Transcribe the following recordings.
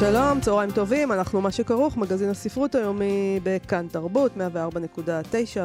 שלום, צהריים טובים, אנחנו מה שכרוך, מגזין הספרות היומי בכאן תרבות, 104.9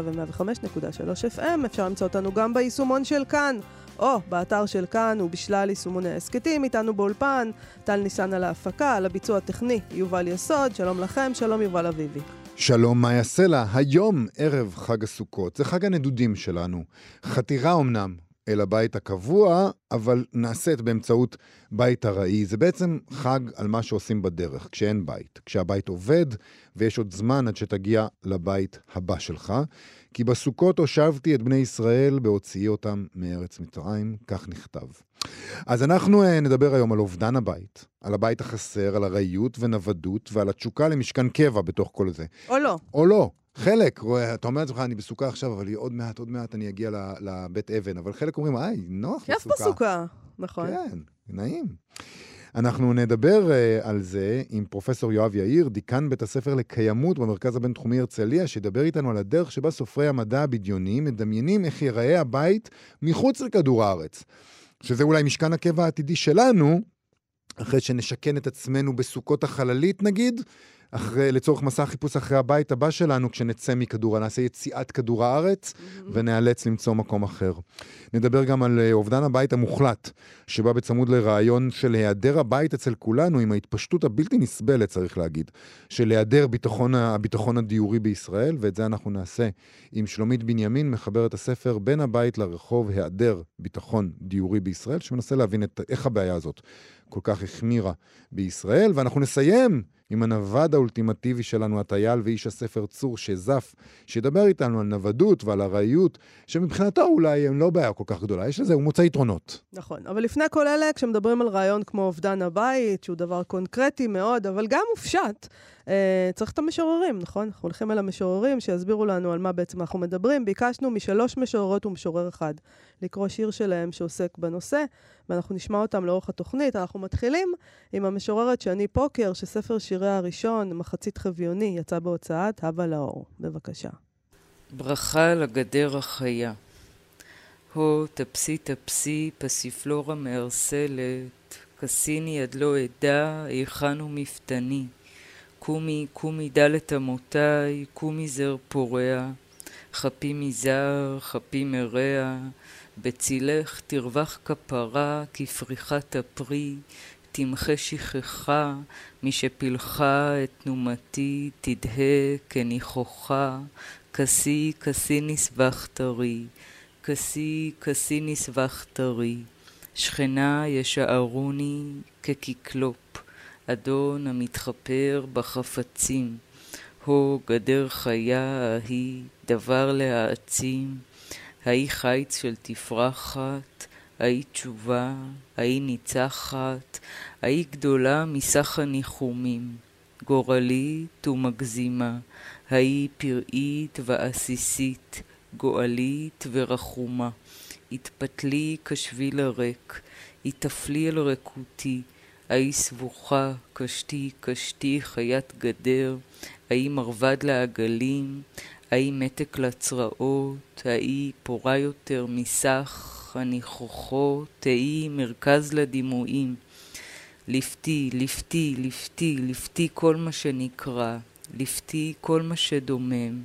ו-105.3 FM. אפשר למצוא אותנו גם ביישומון של כאן, או באתר של כאן ובשלל יישומוני ההסכתים. איתנו באולפן, טל ניסן על ההפקה, על הביצוע הטכני, יובל יסוד. שלום לכם, שלום יובל אביבי. שלום מאיה סלע, היום ערב חג הסוכות, זה חג הנדודים שלנו. חתירה אמנם אל הבית הקבוע, אבל נעשית באמצעות בית ארעי. זה בעצם חג על מה שעושים בדרך, כשאין בית. כשהבית עובד ויש עוד זמן עד שתגיע לבית הבא שלך. כי בסוכות הושבתי את בני ישראל בהוציאי אותם מארץ מצרים, כך נכתב. אז אנחנו uh, נדבר היום על אובדן הבית, על הבית החסר, על ארעיות ונוודות ועל התשוקה למשכן קבע בתוך כל זה. או לא. או לא. חלק, אתה אומר לעצמך, אני בסוכה עכשיו, אבל עוד מעט, עוד מעט אני אגיע לבית אבן. אבל חלק אומרים, היי, נוח בסוכה. כיף בסוכה, נכון. כן, נעים. אנחנו נדבר uh, על זה עם פרופסור יואב יאיר, דיקן בית הספר לקיימות במרכז הבינתחומי הרצליה, שידבר איתנו על הדרך שבה סופרי המדע הבדיוני מדמיינים איך ייראה הבית מחוץ לכדור הארץ. שזה אולי משכן הקבע העתידי שלנו, אחרי שנשכן את עצמנו בסוכות החללית נגיד, אחרי, לצורך מסע חיפוש אחרי הבית הבא שלנו כשנצא מכדור, נעשה יציאת כדור הארץ mm-hmm. ונאלץ למצוא מקום אחר. נדבר גם על אה, אובדן הבית המוחלט, שבא בצמוד לרעיון של היעדר הבית אצל כולנו, עם ההתפשטות הבלתי נסבלת, צריך להגיד, של היעדר ביטחון, הביטחון הדיורי בישראל, ואת זה אנחנו נעשה עם שלומית בנימין, מחברת הספר בין הבית לרחוב, היעדר ביטחון דיורי בישראל, שמנסה להבין את, איך הבעיה הזאת כל כך החמירה בישראל, ואנחנו נסיים עם הנווד האולטימטיבי שלנו, הטייל ואיש הספר צור שזף, שידבר איתנו על נוודות ועל ארעיות, שמבחינתו אולי הם לא בעיה כל כך גדולה, יש לזה, הוא מוצא יתרונות. נכון, אבל לפני כל אלה, כשמדברים על רעיון כמו אובדן הבית, שהוא דבר קונקרטי מאוד, אבל גם מופשט, אה, צריך את המשוררים, נכון? אנחנו הולכים אל המשוררים שיסבירו לנו על מה בעצם אנחנו מדברים. ביקשנו משלוש משוררות ומשורר אחד לקרוא שיר שלהם שעוסק בנושא, ואנחנו נשמע אותם לאורך התוכנית. אנחנו מתחילים עם המשוררת שני פוקר, שספר שיריה הראשון, מחצית חביוני, יצא בהוצאת הבה לאור. בבקשה. ברכה לגדר החיה. הו, טפסי טפסי, פסיפלורה מארסלת, כסיני עד לא אדע, היכן הוא מפתני. קומי, קומי דלת אמותיי, קומי זר פורע, חפי מזר, חפי מרע, בצילך תרווח כפרה, כפריחת הפרי, תמחה שכחה, משפילחה את תנומתי, תדהה כניחוחה, כסי, כסי נסבך טרי, כסי, כסי נסבך טרי, שכנה ישערוני כקיקלופ. אדון המתחפר בחפצים, הו גדר חיה ההיא, דבר להעצים, ההיא חיץ של תפרחת, ההיא תשובה, ההיא ניצחת, ההיא גדולה מסך הניחומים, גורלית ומגזימה, ההיא פראית ועסיסית, גואלית ורחומה. התפתלי כשביל הריק, התאפלי אל רקותי, ההיא סבוכה, קשתי, קשתי, חיית גדר, ההיא מרבד לעגלים, ההיא מתק לצרעות, ההיא פורה יותר מסך הניחוחות, ההיא מרכז לדימויים. לפתי, לפתי, לפתי, לפתי כל מה שנקרא, לפתי כל מה שדומם.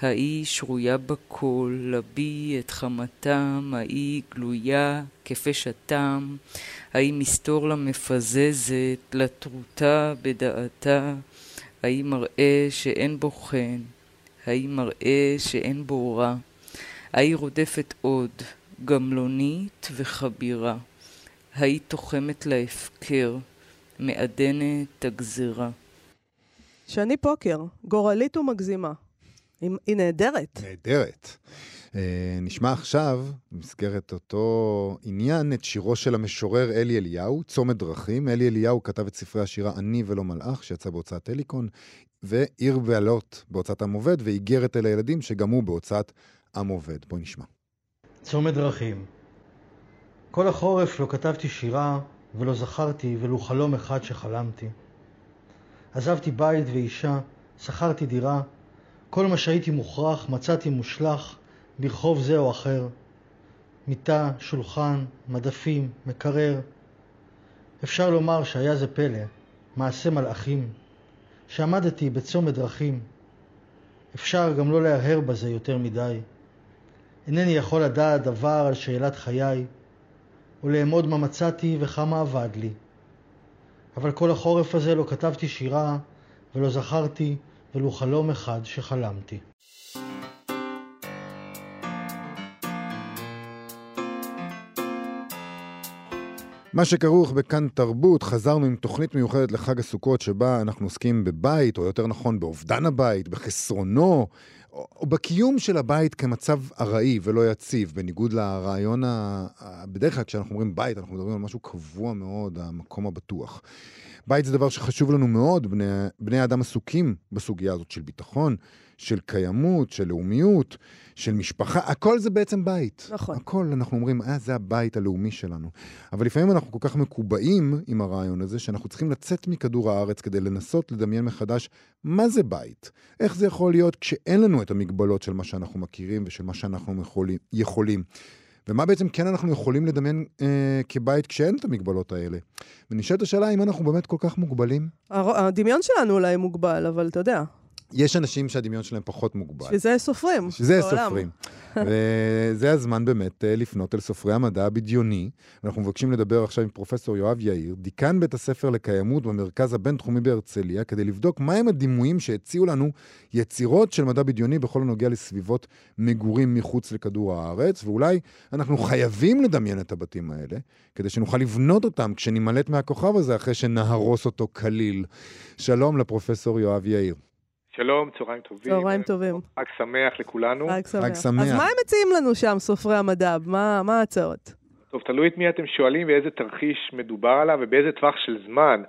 ההיא שרויה בכל, לבי את חמתם, ההיא גלויה כפשתם, ההיא מסתור לה מפזזת, לטרוטה בדעתה, ההיא מראה שאין בו חן, ההיא מראה שאין בו רע, ההיא רודפת עוד, גמלונית וחבירה, ההיא תוחמת להפקר, מעדנת הגזירה. שני פוקר, גורלית ומגזימה. היא, היא נהדרת. נהדרת. אה, נשמע עכשיו, במסגרת אותו עניין, את שירו של המשורר אלי אליהו, צומת דרכים. אלי אליהו כתב את ספרי השירה "אני ולא מלאך", שיצא בהוצאת הליקון, ועיר ועלות בהוצאת עם עובד, ואיגרת אל הילדים, שגם הוא בהוצאת עם עובד. בואי נשמע. צומת דרכים. כל החורף לא כתבתי שירה ולא זכרתי ולו חלום אחד שחלמתי. עזבתי בית ואישה, שכרתי דירה, כל מה שהייתי מוכרח מצאתי מושלך ברחוב זה או אחר. מיטה, שולחן, מדפים, מקרר. אפשר לומר שהיה זה פלא, מעשה מלאכים, שעמדתי בצומת דרכים. אפשר גם לא להרהר בזה יותר מדי. אינני יכול לדעת דבר על שאלת חיי, או לאמוד מה מצאתי וכמה אבד לי. אבל כל החורף הזה לא כתבתי שירה, ולא זכרתי ולו חלום אחד שחלמתי. מה שכרוך בכאן תרבות, חזרנו עם תוכנית מיוחדת לחג הסוכות שבה אנחנו עוסקים בבית, או יותר נכון באובדן הבית, בחסרונו, או, בקיום של הבית כמצב ארעי ולא יציב, בניגוד לרעיון, ה... בדרך כלל כשאנחנו אומרים בית, אנחנו מדברים על משהו קבוע מאוד, המקום הבטוח. בית זה דבר שחשוב לנו מאוד, בני, בני האדם עסוקים בסוגיה הזאת של ביטחון, של קיימות, של לאומיות, של משפחה, הכל זה בעצם בית. נכון. הכל, אנחנו אומרים, אה, זה הבית הלאומי שלנו. אבל לפעמים אנחנו כל כך מקובעים עם הרעיון הזה, שאנחנו צריכים לצאת מכדור הארץ כדי לנסות לדמיין מחדש מה זה בית. איך זה יכול להיות כשאין לנו את המגבלות של מה שאנחנו מכירים ושל מה שאנחנו יכולים. יכולים. ומה בעצם כן אנחנו יכולים לדמיין אה, כבית כשאין את המגבלות האלה. ונשאלת השאלה אם אנחנו באמת כל כך מוגבלים. הר- הדמיון שלנו אולי מוגבל, אבל אתה יודע, יש אנשים שהדמיון שלהם פחות מוגבל. בשביל זה סופרים. שזה בעולם. סופרים. וזה הזמן באמת אה, לפנות אל סופרי המדע הבדיוני. ואנחנו מבקשים לדבר עכשיו עם פרופסור יואב יאיר, דיקן בית הספר לקיימות במרכז הבינתחומי בהרצליה, כדי לבדוק מהם הדימויים שהציעו לנו יצירות של מדע בדיוני בכל הנוגע לסביבות מגורים מחוץ לכדור הארץ, ואולי אנחנו חייבים לדמיין את הבתים האלה, כדי שנוכל לבנות אותם כשנימלט מהכוכב הזה אחרי שנהרוס אותו כליל. שלום לפרופסור יואב יאיר. שלום, צהריים טובים. צהריים טובים. חג שמח לכולנו. חג שמח. חג שמח. אז מה הם מציעים לנו שם, סופרי המדע? מה מה ההצעות? טוב, תלוי את מי אתם שואלים ואיזה תרחיש מדובר עליו ובאיזה טווח של זמן.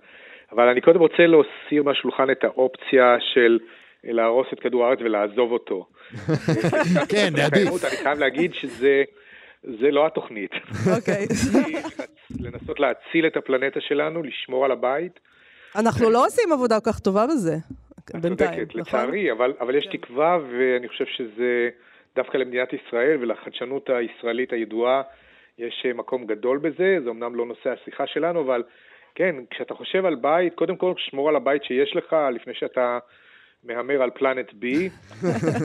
אבל אני קודם רוצה להסיר מהשולחן את האופציה של להרוס את כדור הארץ ולעזוב אותו. כן, עדיף. אני חייב להגיד שזה זה לא התוכנית. אוקיי. לנסות להציל את הפלנטה שלנו, לשמור על הבית. אנחנו לא עושים עבודה כל כך טובה בזה, בינתיים, צודקת, נכון? לצערי, אבל, אבל יש תקווה, ואני חושב שזה דווקא למדינת ישראל ולחדשנות הישראלית הידועה, יש אה, מקום גדול בזה, זה אמנם לא נושא השיחה שלנו, אבל כן, כשאתה חושב על בית, קודם כל שמור על הבית שיש לך לפני שאתה מהמר על פלנט בי.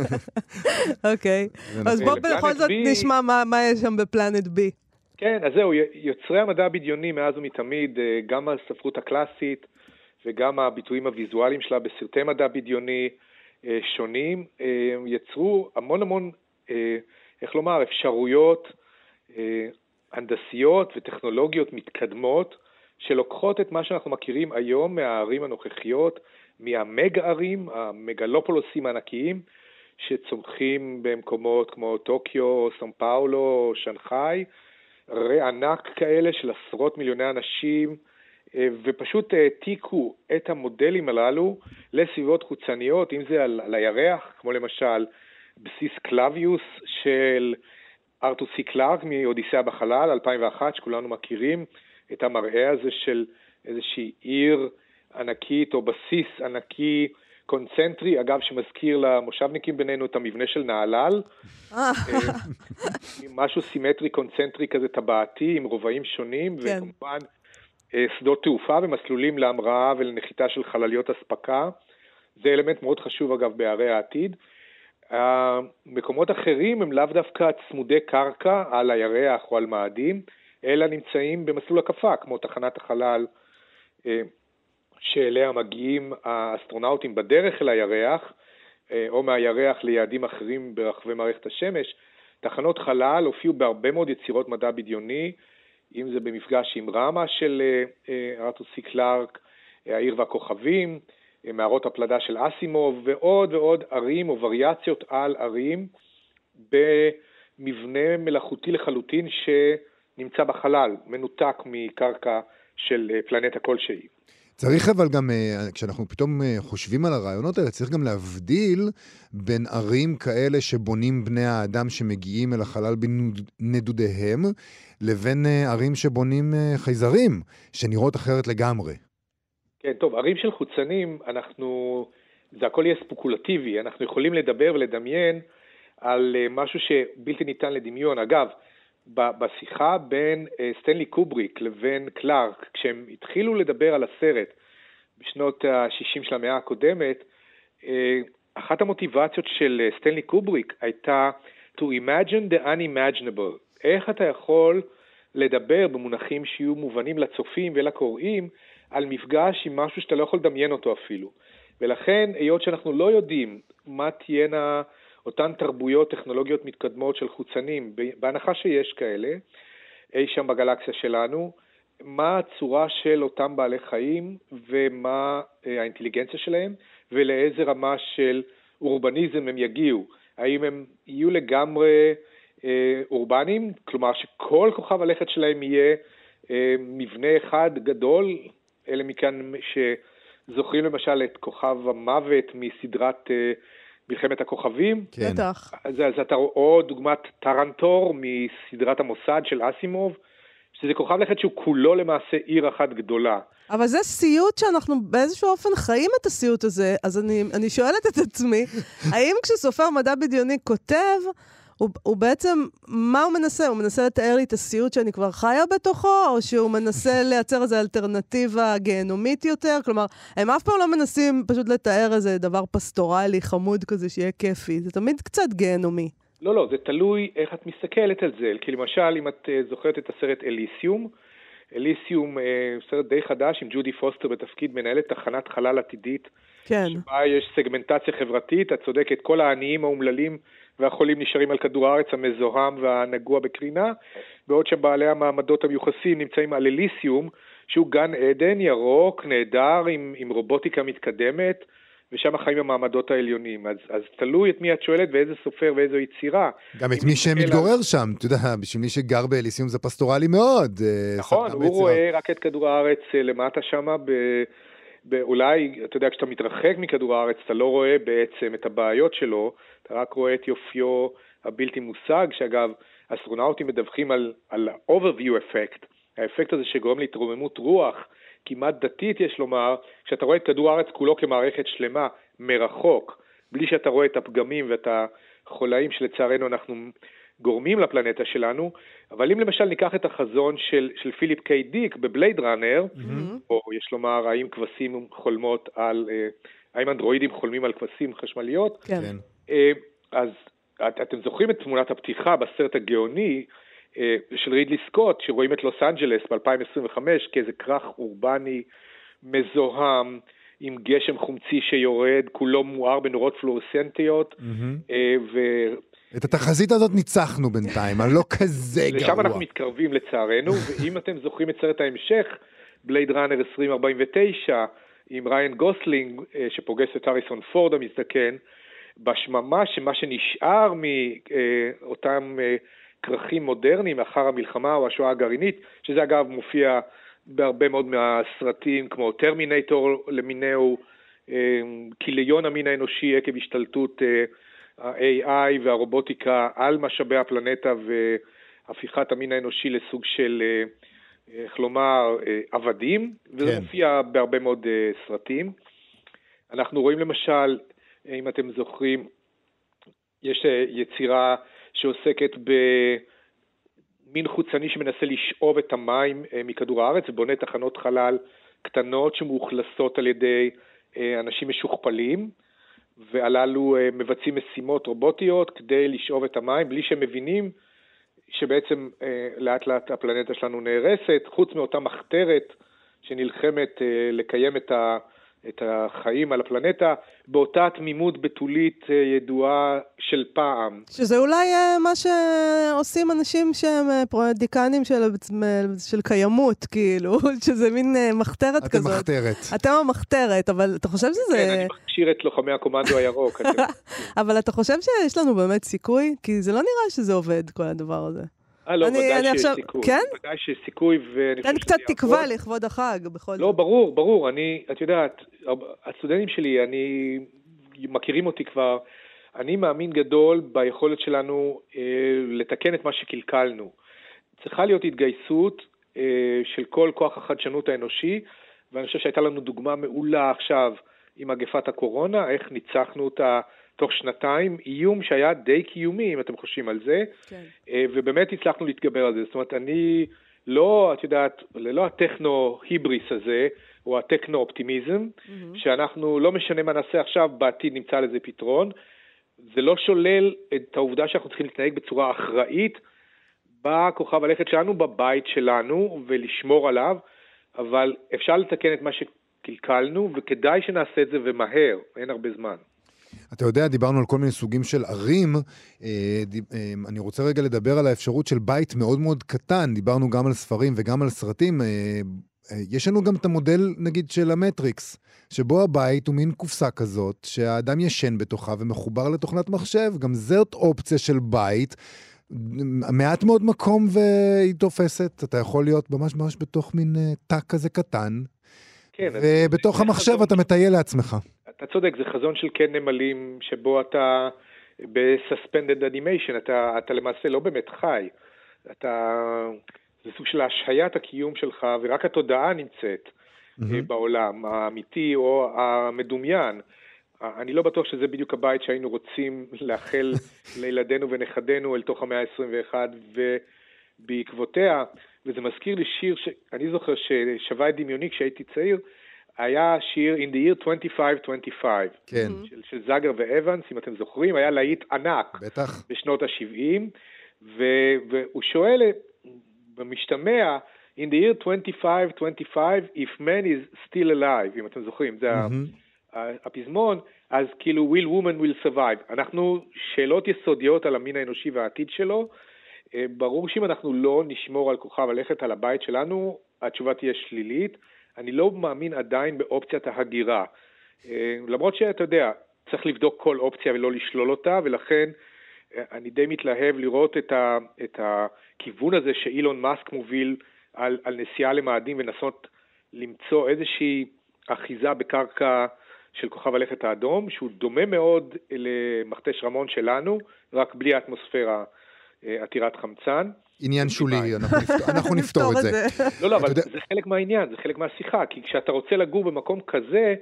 אוקיי. אז נכון. בוא בפלנט בכל זאת נשמע מה- מה יש שם בפלנט בי. כן, אז זהו, יוצרי המדע הבדיוני מאז ומתמיד, אה, גם הספרות הקלאסית וגם הביטויים הוויזואליים שלה בסרטי מדע בדיוני אה, שונים, אה, יצרו המון המון, אה, איך לומר, אפשרויות הנדסיות וטכנולוגיות מתקדמות שלוקחות את מה שאנחנו מכירים היום מהערים הנוכחיות, מהמגה ערים, המגלופולוסים הענקיים, שצומחים במקומות כמו טוקיו, סאו פאולו, שנגחאי, ערי ענק כאלה של עשרות מיליוני אנשים, ופשוט העתיקו את המודלים הללו לסביבות חוצניות, אם זה על, על הירח, כמו למשל בסיס קלביוס של ארתור סי קלארק מאודיסאה בחלל, 2001, שכולנו מכירים את המראה הזה של איזושהי עיר ענקית או בסיס ענקי קונצנטרי, אגב, שמזכיר למושבניקים בינינו את המבנה של נהלל. אה, משהו סימטרי קונצנטרי כזה טבעתי עם רובעים שונים, כן. וכמובן אה, שדות תעופה ומסלולים להמראה ולנחיתה של חלליות אספקה. זה אלמנט מאוד חשוב אגב בערי העתיד. מקומות אחרים הם לאו דווקא צמודי קרקע על הירח או על מאדים, אלא נמצאים במסלול הקפה, כמו תחנת החלל אה, שאליה מגיעים האסטרונאוטים בדרך אל הירח, אה, או מהירח ליעדים אחרים ברחבי מערכת השמש. תחנות חלל הופיעו בהרבה מאוד יצירות מדע בדיוני, אם זה במפגש עם רמה של אה, ארתור סי קלארק, העיר והכוכבים, מערות הפלדה של אסימוב, ועוד ועוד ערים או וריאציות על ערים במבנה מלאכותי לחלוטין שנמצא בחלל, מנותק מקרקע של פלנטה כלשהי. צריך אבל גם, אה, כשאנחנו פתאום אה, חושבים על הרעיונות האלה, צריך גם להבדיל בין ערים כאלה שבונים בני האדם שמגיעים אל החלל בנדודיהם, לבין אה, ערים שבונים חייזרים, שנראות אחרת לגמרי. כן, טוב, ערים של חוצנים, אנחנו, זה הכל יהיה ספקולטיבי, אנחנו יכולים לדבר ולדמיין על משהו שבלתי ניתן לדמיון. אגב, בשיחה בין אה, סטנלי קובריק לבין קלארק, כשהם התחילו לדבר על הסרט בשנות ה-60 של המאה הקודמת, אה, אחת המוטיבציות של אה, סטנלי קובריק הייתה to imagine the unimaginable. איך אתה יכול לדבר במונחים שיהיו מובנים לצופים ולקוראים על מפגש עם משהו שאתה לא יכול לדמיין אותו אפילו. ולכן, היות שאנחנו לא יודעים מה תהיינה אותן תרבויות טכנולוגיות מתקדמות של חוצנים, בהנחה שיש כאלה, אי שם בגלקסיה שלנו, מה הצורה של אותם בעלי חיים ומה אה, האינטליגנציה שלהם ולאיזה רמה של אורבניזם הם יגיעו. האם הם יהיו לגמרי אה, אורבניים, כלומר שכל כוכב הלכת שלהם יהיה אה, מבנה אחד גדול, אלה מכאן שזוכרים למשל את כוכב המוות מסדרת מלחמת הכוכבים. כן. בטח. אז, אז אתה רואה דוגמת טרנטור מסדרת המוסד של אסימוב, שזה כוכב לכת שהוא כולו למעשה עיר אחת גדולה. אבל זה סיוט שאנחנו באיזשהו אופן חיים את הסיוט הזה, אז אני, אני שואלת את עצמי, האם כשסופר מדע בדיוני כותב, הוא, הוא בעצם, מה הוא מנסה? הוא מנסה לתאר לי את הסיוט שאני כבר חיה בתוכו, או שהוא מנסה לייצר איזו אלטרנטיבה גיהנומית יותר? כלומר, הם אף פעם לא מנסים פשוט לתאר איזה דבר פסטורלי, חמוד כזה, שיהיה כיפי. זה תמיד קצת גיהנומי. לא, לא, זה תלוי איך את מסתכלת על זה. כי למשל, אם את uh, זוכרת את הסרט אליסיום, אליסיום, uh, סרט די חדש עם ג'ודי פוסטר בתפקיד מנהלת תחנת חלל עתידית. כן. שבה יש סגמנטציה חברתית, את צודקת, כל העניים האומללים והחולים נשארים על כדור הארץ המזוהם והנגוע בקרינה, בעוד שבעלי המעמדות המיוחסים נמצאים על אליסיום, שהוא גן עדן ירוק, נהדר, עם, עם רובוטיקה מתקדמת, ושם חיים המעמדות העליונים. אז, אז תלוי את מי את שואלת ואיזה סופר ואיזו יצירה. גם את מי שמתגורר על... שם, אתה יודע, בשביל מי שגר באליסיום זה פסטורלי מאוד. אה, נכון, הוא רואה רק את כדור הארץ אה, למטה שם, ב... אולי, אתה יודע, כשאתה מתרחק מכדור הארץ, אתה לא רואה בעצם את הבעיות שלו, אתה רק רואה את יופיו הבלתי מושג, שאגב, אסטרונאוטים מדווחים על, על ה-overview effect, האפקט הזה שגורם להתרוממות רוח, כמעט דתית יש לומר, כשאתה רואה את כדור הארץ כולו כמערכת שלמה, מרחוק, בלי שאתה רואה את הפגמים ואת החולאים שלצערנו אנחנו גורמים לפלנטה שלנו, אבל אם למשל ניקח את החזון של, של פיליפ קיי דיק בבלייד ראנר, mm-hmm. או יש לומר, האם כבשים חולמות על, אה, האם אנדרואידים חולמים על כבשים חשמליות, כן. כן. אה, אז את, אתם זוכרים את תמונת הפתיחה בסרט הגאוני אה, של רידלי סקוט, שרואים את לוס אנג'לס ב-2025 כאיזה כרך אורבני מזוהם, עם גשם חומצי שיורד, כולו מואר בנורות פלורסנטיות, מממ-הממ. את התחזית הזאת ניצחנו בינתיים, אני לא כזה גרוע. לשם אנחנו מתקרבים לצערנו, ואם אתם זוכרים את סרט ההמשך, בלייד ראנר 2049, עם ריאן גוסלינג, אה, שפוגש את הריסון פורד המזדקן, בשממה שמה שנשאר מאותם אה, כרכים מודרניים אחר המלחמה או השואה הגרעינית, שזה אגב מופיע בהרבה מאוד מהסרטים, כמו טרמינטור למיניהו, אה, כיליון המין האנושי עקב השתלטות ה-AI והרובוטיקה על משאבי הפלנטה והפיכת המין האנושי לסוג של, אה, איך לומר, אה, עבדים, וזה כן. מופיע בהרבה מאוד אה, סרטים. אנחנו רואים למשל, אם אתם זוכרים, יש יצירה שעוסקת במין חוצני שמנסה לשאוב את המים מכדור הארץ ובונה תחנות חלל קטנות שמאוכלסות על ידי אנשים משוכפלים. והללו אה, מבצעים משימות רובוטיות כדי לשאוב את המים בלי שהם מבינים שבעצם אה, לאט לאט הפלנטה שלנו נהרסת, חוץ מאותה מחתרת שנלחמת אה, לקיים את את החיים על הפלנטה באותה תמימות בתולית אה, ידועה של פעם. שזה אולי אה, מה שעושים אנשים שהם אה, פרויקטיקנים של, של קיימות, כאילו, שזה מין מחתרת אתם כזאת. אתם מחתרת. אתם המחתרת, אבל אתה חושב שזה... כן, אני מכשיר את לוחמי הקומנדו הירוק. אבל אתה חושב שיש לנו באמת סיכוי? כי זה לא נראה שזה עובד, כל הדבר הזה. אה, לא, אני, ודאי אני שיש עכשיו... סיכוי. כן? ודאי שיש סיכוי, ואני תן קצת תקווה לכבוד החג, בכל זאת. לא, ברור, ברור. אני, את יודעת, הסטודנטים שלי, אני, מכירים אותי כבר, אני מאמין גדול ביכולת שלנו אה, לתקן את מה שקלקלנו. צריכה להיות התגייסות אה, של כל כוח החדשנות האנושי, ואני חושב שהייתה לנו דוגמה מעולה עכשיו עם מגפת הקורונה, איך ניצחנו אותה תוך שנתיים, איום שהיה די קיומי, אם אתם חושבים על זה, כן. אה, ובאמת הצלחנו להתגבר על זה. זאת אומרת, אני לא, את יודעת, ללא הטכנו-היבריס הזה, או הטכנו-אופטימיזם, mm-hmm. שאנחנו, לא משנה מה נעשה עכשיו, בעתיד נמצא לזה פתרון. זה לא שולל את העובדה שאנחנו צריכים להתנהג בצורה אחראית בכוכב הלכת שלנו, בבית שלנו, ולשמור עליו, אבל אפשר לתקן את מה שקלקלנו, וכדאי שנעשה את זה ומהר, אין הרבה זמן. אתה יודע, דיברנו על כל מיני סוגים של ערים. אה, אה, אני רוצה רגע לדבר על האפשרות של בית מאוד מאוד קטן. דיברנו גם על ספרים וגם על סרטים. אה, יש לנו גם את המודל, נגיד, של המטריקס, שבו הבית הוא מין קופסה כזאת, שהאדם ישן בתוכה ומחובר לתוכנת מחשב. גם זאת אופציה של בית. מעט מאוד מקום והיא תופסת. אתה יכול להיות ממש ממש בתוך מין תא כזה קטן, כן, ובתוך המחשב אתה מטייל לעצמך. אתה צודק, זה חזון של כן נמלים, שבו אתה בסספנדד אנימיישן, אתה, אתה למעשה לא באמת חי. אתה, זה סוג של השהיית הקיום שלך, ורק התודעה נמצאת mm-hmm. בעולם, האמיתי או המדומיין. אני לא בטוח שזה בדיוק הבית שהיינו רוצים לאחל לילדינו ונכדינו אל תוך המאה ה-21 ובעקבותיה, וזה מזכיר לי שיר שאני זוכר ששווה את דמיוני כשהייתי צעיר, היה שיר In the year 2525. כן. של, של זאגר ואבנס, אם אתם זוכרים, היה להיט ענק. בטח. בשנות ה-70, והוא שואל במשתמע, In the year 2525, if man is still alive, אם אתם זוכרים, זה mm-hmm. הפזמון, אז כאילו will woman will survive. אנחנו, שאלות יסודיות על המין האנושי והעתיד שלו, אה, ברור שאם אנחנו לא נשמור על כוכב הלכת על הבית שלנו, התשובה תהיה שלילית. אני לא מאמין עדיין באופציית ההגירה. אה, למרות שאתה יודע, צריך לבדוק כל אופציה ולא לשלול אותה, ולכן אה, אני די מתלהב לראות את, ה, את הכיוון הזה שאילון מאסק מוביל על, על נסיעה למאדים ולנסות למצוא איזושהי אחיזה בקרקע של כוכב הלכת האדום, שהוא דומה מאוד למכתש רמון שלנו, רק בלי האטמוספירה עתירת חמצן. עניין שולי, אנחנו, נפתור, אנחנו נפתור את זה. לא, לא, אבל. זה חלק מהעניין, זה חלק מהשיחה, כי כשאתה רוצה לגור במקום כזה,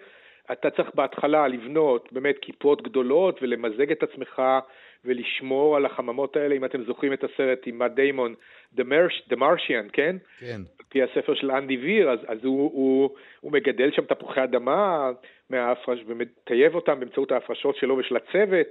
אתה צריך בהתחלה לבנות באמת כיפות גדולות ולמזג את עצמך ולשמור על החממות האלה, אם אתם זוכרים את הסרט עם מאט דיימון, The Martian, כן? כן. על פי הספר של אנדי ויר, אז, אז הוא, הוא, הוא מגדל שם תפוחי אדמה מההפרש, ומטייב אותם באמצעות ההפרשות שלו ושל הצוות,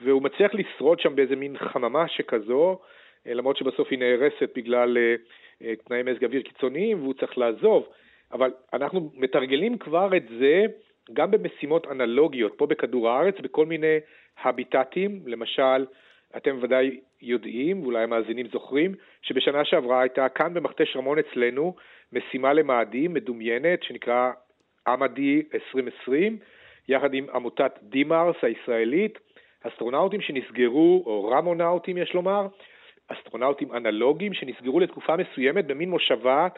והוא מצליח לשרוד שם באיזה מין חממה שכזו, אה, למרות שבסוף היא נהרסת בגלל אה, אה, תנאי מזג אוויר קיצוניים והוא צריך לעזוב. אבל אנחנו מתרגלים כבר את זה גם במשימות אנלוגיות, פה בכדור הארץ, בכל מיני הביטטים, למשל, אתם ודאי יודעים, ואולי המאזינים זוכרים, שבשנה שעברה הייתה כאן במכתש רמון אצלנו משימה למאדים מדומיינת שנקרא עמדי 2020, יחד עם עמותת דימארס הישראלית, אסטרונאוטים שנסגרו, או רמונאוטים יש לומר, אסטרונאוטים אנלוגיים שנסגרו לתקופה מסוימת במין מושבה,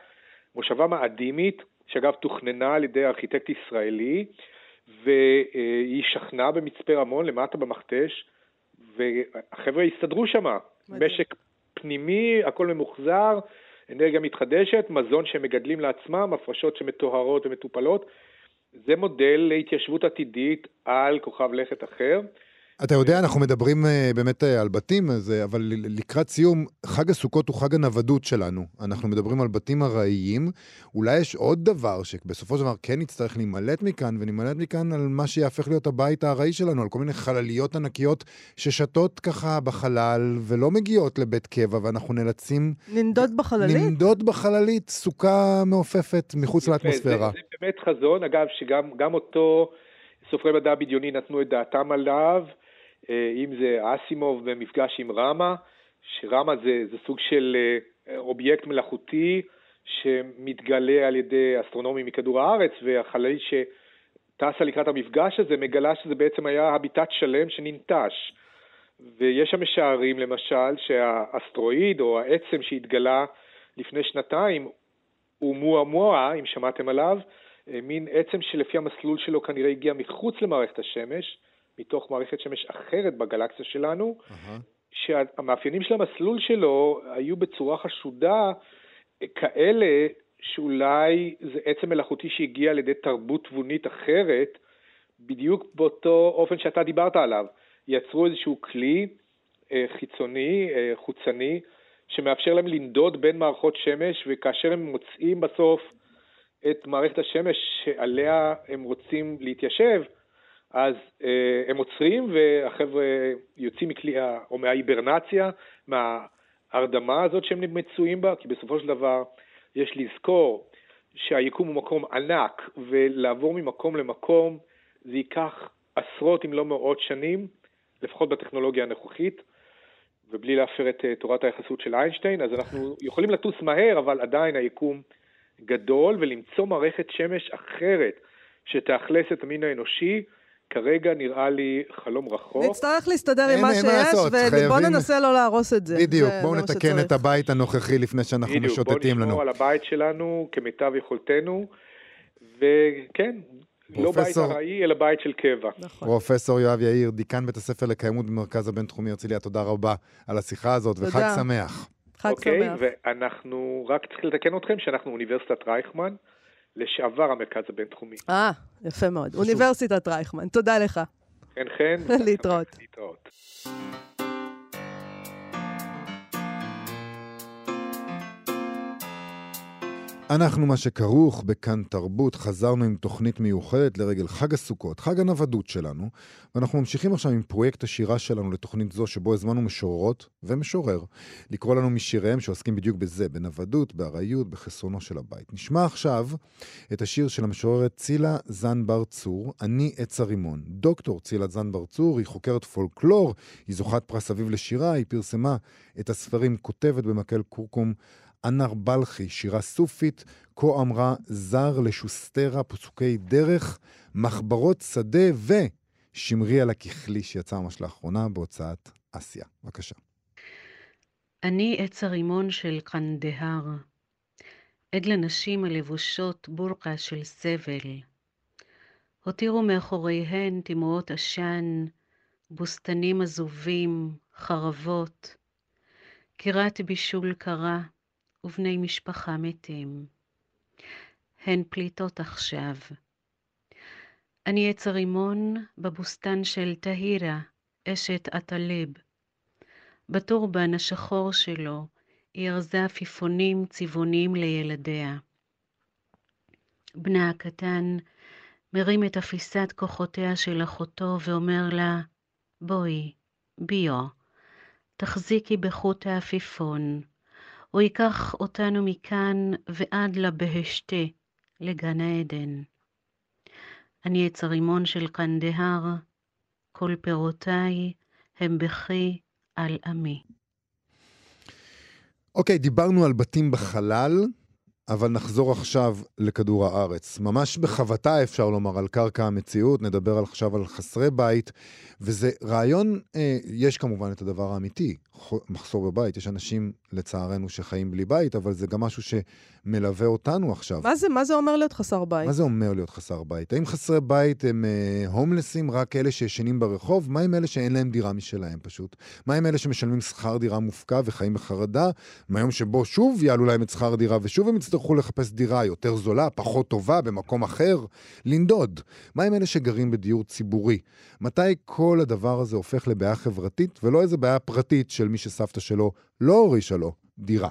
מושבה מאדימית, שאגב תוכננה על ידי ארכיטקט ישראלי, והיא שכנה במצפה רמון למטה במכתש, והחבר'ה הסתדרו שם. משק פנימי, הכל ממוחזר, אנרגיה מתחדשת, מזון שהם מגדלים לעצמם, הפרשות שמטוהרות ומטופלות. זה מודל להתיישבות עתידית על כוכב לכת אחר. אתה יודע, אנחנו מדברים uh, באמת uh, על בתים, uh, אבל לקראת סיום, חג הסוכות הוא חג הנוודות שלנו. אנחנו מדברים על בתים ארעיים. אולי יש עוד דבר שבסופו של דבר כן נצטרך להימלט מכאן, ונמלט מכאן על מה שיהפך להיות הבית הארעי שלנו, על כל מיני חלליות ענקיות ששתות ככה בחלל ולא מגיעות לבית קבע, ואנחנו נאלצים... לנדוד בחללית? לנדוד בחללית, סוכה מעופפת מחוץ לאטמוספירה. זה, זה באמת חזון, אגב, שגם אותו... סופרי מדע בדיוני נתנו את דעתם עליו, אה, אם זה אסימוב במפגש עם רמה, שרמה זה, זה סוג של אה, אובייקט מלאכותי שמתגלה על ידי אסטרונומים מכדור הארץ, והחללית שטסה לקראת המפגש הזה מגלה שזה בעצם היה הביטת שלם שננטש. ויש שם משערים למשל שהאסטרואיד או העצם שהתגלה לפני שנתיים הוא מואה-מואה, אם שמעתם עליו, אה, מין עצם שלפי המסלול שלו כנראה הגיע מחוץ למערכת השמש, מתוך מערכת שמש אחרת בגלקסיה שלנו, uh-huh. שהמאפיינים של המסלול שלו היו בצורה חשודה כאלה שאולי זה עצם מלאכותי שהגיע על ידי תרבות תבונית אחרת, בדיוק באותו אופן שאתה דיברת עליו. יצרו איזשהו כלי אה, חיצוני, אה, חוצני, שמאפשר להם לנדוד בין מערכות שמש, וכאשר הם מוצאים בסוף את מערכת השמש שעליה הם רוצים להתיישב, אז אה, הם עוצרים והחבר'ה יוצאים מכלי, או מההיברנציה, מההרדמה הזאת שהם מצויים בה, כי בסופו של דבר יש לזכור שהיקום הוא מקום ענק, ולעבור ממקום למקום זה ייקח עשרות אם לא מאות שנים, לפחות בטכנולוגיה הנוכחית, ובלי להפר את אה, תורת היחסות של איינשטיין, אז אנחנו יכולים לטוס מהר, אבל עדיין היקום גדול, ולמצוא מערכת שמש אחרת שתאכלס את המין האנושי, כרגע נראה לי חלום רחוק. נצטרך להסתדר עם מה שיש, ובוא ננסה לא להרוס את זה. בדיוק, בואו נתקן את הבית הנוכחי לפני שאנחנו משוטטים לנו. בדיוק, בואו נשמור על הבית שלנו כמיטב יכולתנו, וכן, לא בית ארעי, אלא בית של קבע. נכון. פרופסור יואב יאיר, דיקן בית הספר לקיימות במרכז הבינתחומי הרצליה, תודה רבה על השיחה הזאת, וחג שמח. חג אוקיי, שמח. ואנחנו, רק צריך לתקן אתכם שאנחנו אוניברסיטת רייכמן, לשעבר המרכז הבינתחומי. אה, יפה מאוד. אוניברסיטת רייכמן, תודה לך. חן חן. להתראות. להתראות. אנחנו מה שכרוך בכאן תרבות, חזרנו עם תוכנית מיוחדת לרגל חג הסוכות, חג הנוודות שלנו, ואנחנו ממשיכים עכשיו עם פרויקט השירה שלנו לתוכנית זו, שבו הזמנו משוררות ומשורר לקרוא לנו משיריהם שעוסקים בדיוק בזה, בנוודות, בארעיות, בחסרונו של הבית. נשמע עכשיו את השיר של המשוררת צילה זן בר צור, אני עץ הרימון. דוקטור צילה זן בר צור היא חוקרת פולקלור, היא זוכת פרס אביב לשירה, היא פרסמה את הספרים כותבת במקל כורכום. אנר בלחי, שירה סופית, כה אמרה זר לשוסטרה, פסוקי דרך, מחברות שדה ושמרי על הככלי שיצא ממש לאחרונה בהוצאת אסיה. בבקשה. אני עץ הרימון של קנדהר, עד לנשים הלבושות בורקה של סבל. הותירו מאחוריהן תמרות עשן, בוסתנים עזובים, חרבות, קירת בישול קרה, ובני משפחה מתים. הן פליטות עכשיו. אני עץ הרימון בבוסתן של טהירה, אשת עטליב. בטורבן השחור שלו היא ארזה עפיפונים צבעוניים לילדיה. בנה הקטן מרים את אפיסת כוחותיה של אחותו ואומר לה, בואי, ביו, תחזיקי בחוט העפיפון, הוא ייקח אותנו מכאן ועד לבהשתה, לגן העדן. אני עץ הרימון של קנדהר, כל פירותיי הם בכי על עמי. אוקיי, okay, דיברנו על בתים בחלל, אבל נחזור עכשיו לכדור הארץ. ממש בחבטה אפשר לומר, על קרקע המציאות, נדבר עכשיו על חסרי בית, וזה רעיון, אה, יש כמובן את הדבר האמיתי, מחסור בבית. יש אנשים, לצערנו, שחיים בלי בית, אבל זה גם משהו שמלווה אותנו עכשיו. מה זה, מה זה אומר להיות חסר בית? מה זה אומר להיות חסר בית? האם חסרי בית הם אה, הומלסים, רק אלה שישנים ברחוב? מה עם אלה שאין להם דירה משלהם פשוט? מה עם אלה שמשלמים שכר דירה מופקע וחיים בחרדה? מהיום שבו שוב יעלו להם את שכר הדירה, ושוב הם יצטרכו לחפש דירה יותר זולה, פחות טובה, במקום אחר? לנדוד. מה עם אלה שגרים בדיור ציבורי? מתי כל הדבר הזה הופך לבעיה חברתית, ולא איזה בעיה פרטית של מי שסבתא שלו לא הורישה לו דירה?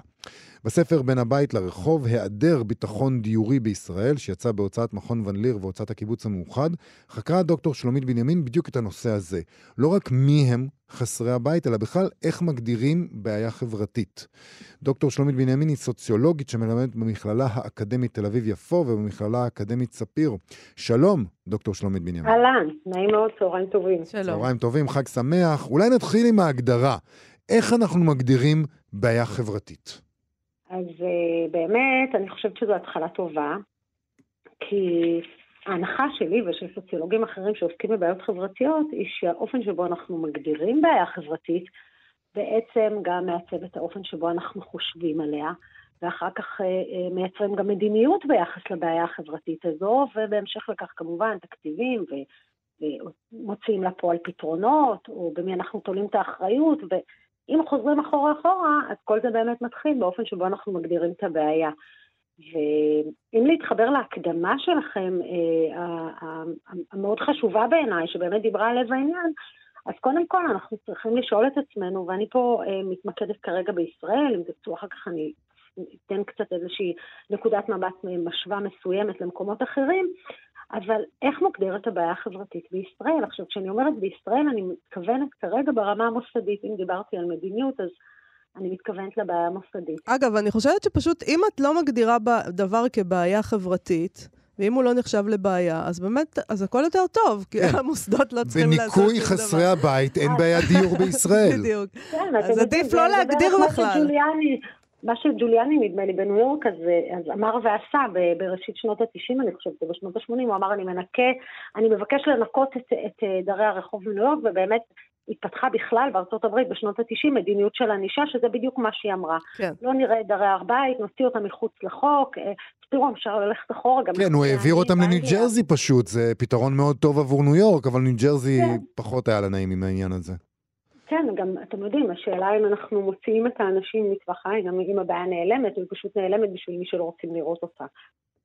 בספר בין הבית לרחוב, היעדר ביטחון דיורי בישראל, שיצא בהוצאת מכון ון ליר והוצאת הקיבוץ המאוחד, חקרה דוקטור שלומית בנימין בדיוק את הנושא הזה. לא רק מי הם חסרי הבית, אלא בכלל איך מגדירים בעיה חברתית. דוקטור שלומית בנימין היא סוציולוגית שמלמדת במכללה האקדמית תל אביב-יפו ובמכללה האקדמית ספיר. שלום, דוקטור שלומית בנימין. אהלן, נעים מאוד, צהריים טובים. שלום. צהריים טובים, חג שמח. אולי נתחיל עם ההגדרה. איך אנחנו מגדירים בעיה חברתית? אז uh, באמת, אני חושבת שזו התחלה טובה, כי ההנחה שלי ושל סוציולוגים אחרים שעוסקים בבעיות חברתיות, היא שהאופן שבו אנחנו מגדירים בעיה חברתית, בעצם גם מעצב את האופן שבו אנחנו חושבים עליה, ואחר כך uh, uh, מייצרים גם מדיניות ביחס לבעיה החברתית הזו, ובהמשך לכך כמובן תקציבים ו... ומוציאים לפועל פתרונות, או במי אנחנו תולים את האחריות, ו... אם חוזרים אחורה אחורה, אז כל זה באמת מתחיל באופן שבו אנחנו מגדירים את הבעיה. ואם להתחבר להקדמה שלכם, אה, המאוד חשובה בעיניי, שבאמת דיברה על לב העניין, אז קודם כל אנחנו צריכים לשאול את עצמנו, ואני פה אה, מתמקדת כרגע בישראל, אם תרצו אחר כך אני אתן קצת איזושהי נקודת מבט משווה מסוימת למקומות אחרים, אבל איך מוגדרת הבעיה החברתית בישראל? עכשיו, כשאני אומרת בישראל, אני מתכוונת כרגע ברמה המוסדית. אם דיברתי על מדיניות, אז אני מתכוונת לבעיה המוסדית. אגב, אני חושבת שפשוט אם את לא מגדירה דבר כבעיה חברתית, ואם הוא לא נחשב לבעיה, אז באמת, אז הכל יותר טוב, כי כן. המוסדות לא צריכים לעשות שום דבר. בניקוי חסרי הבית אין בעיה דיור בישראל. בדיוק. כן, אז עדיף לא להגדיר בכלל. מה שג'וליאני, נדמה לי, בניו יורק, אז, אז אמר ועשה בראשית שנות ה-90, אני חושבת, בשנות ה-80, הוא אמר, אני מנקה, אני מבקש לנקות את, את דרי הרחוב בניו יורק, ובאמת התפתחה בכלל בארצות הברית בשנות ה-90 מדיניות של ענישה, שזה בדיוק מה שהיא אמרה. כן. לא נראה את דרי הר בית, נוציא אותם מחוץ לחוק, אה, תראו, אפשר ללכת אחורה גם... כן, הוא העביר אותם לניו ג'רזי פשוט, זה פתרון מאוד טוב עבור ניו יורק, אבל ניו ג'רזי כן. פחות היה לה נעים עם העניין הזה. כן, גם, אתם יודעים, השאלה אם אנחנו מוציאים את האנשים מטווח העין, גם אם הבעיה נעלמת, היא פשוט נעלמת בשביל מי שלא רוצים לראות אותה.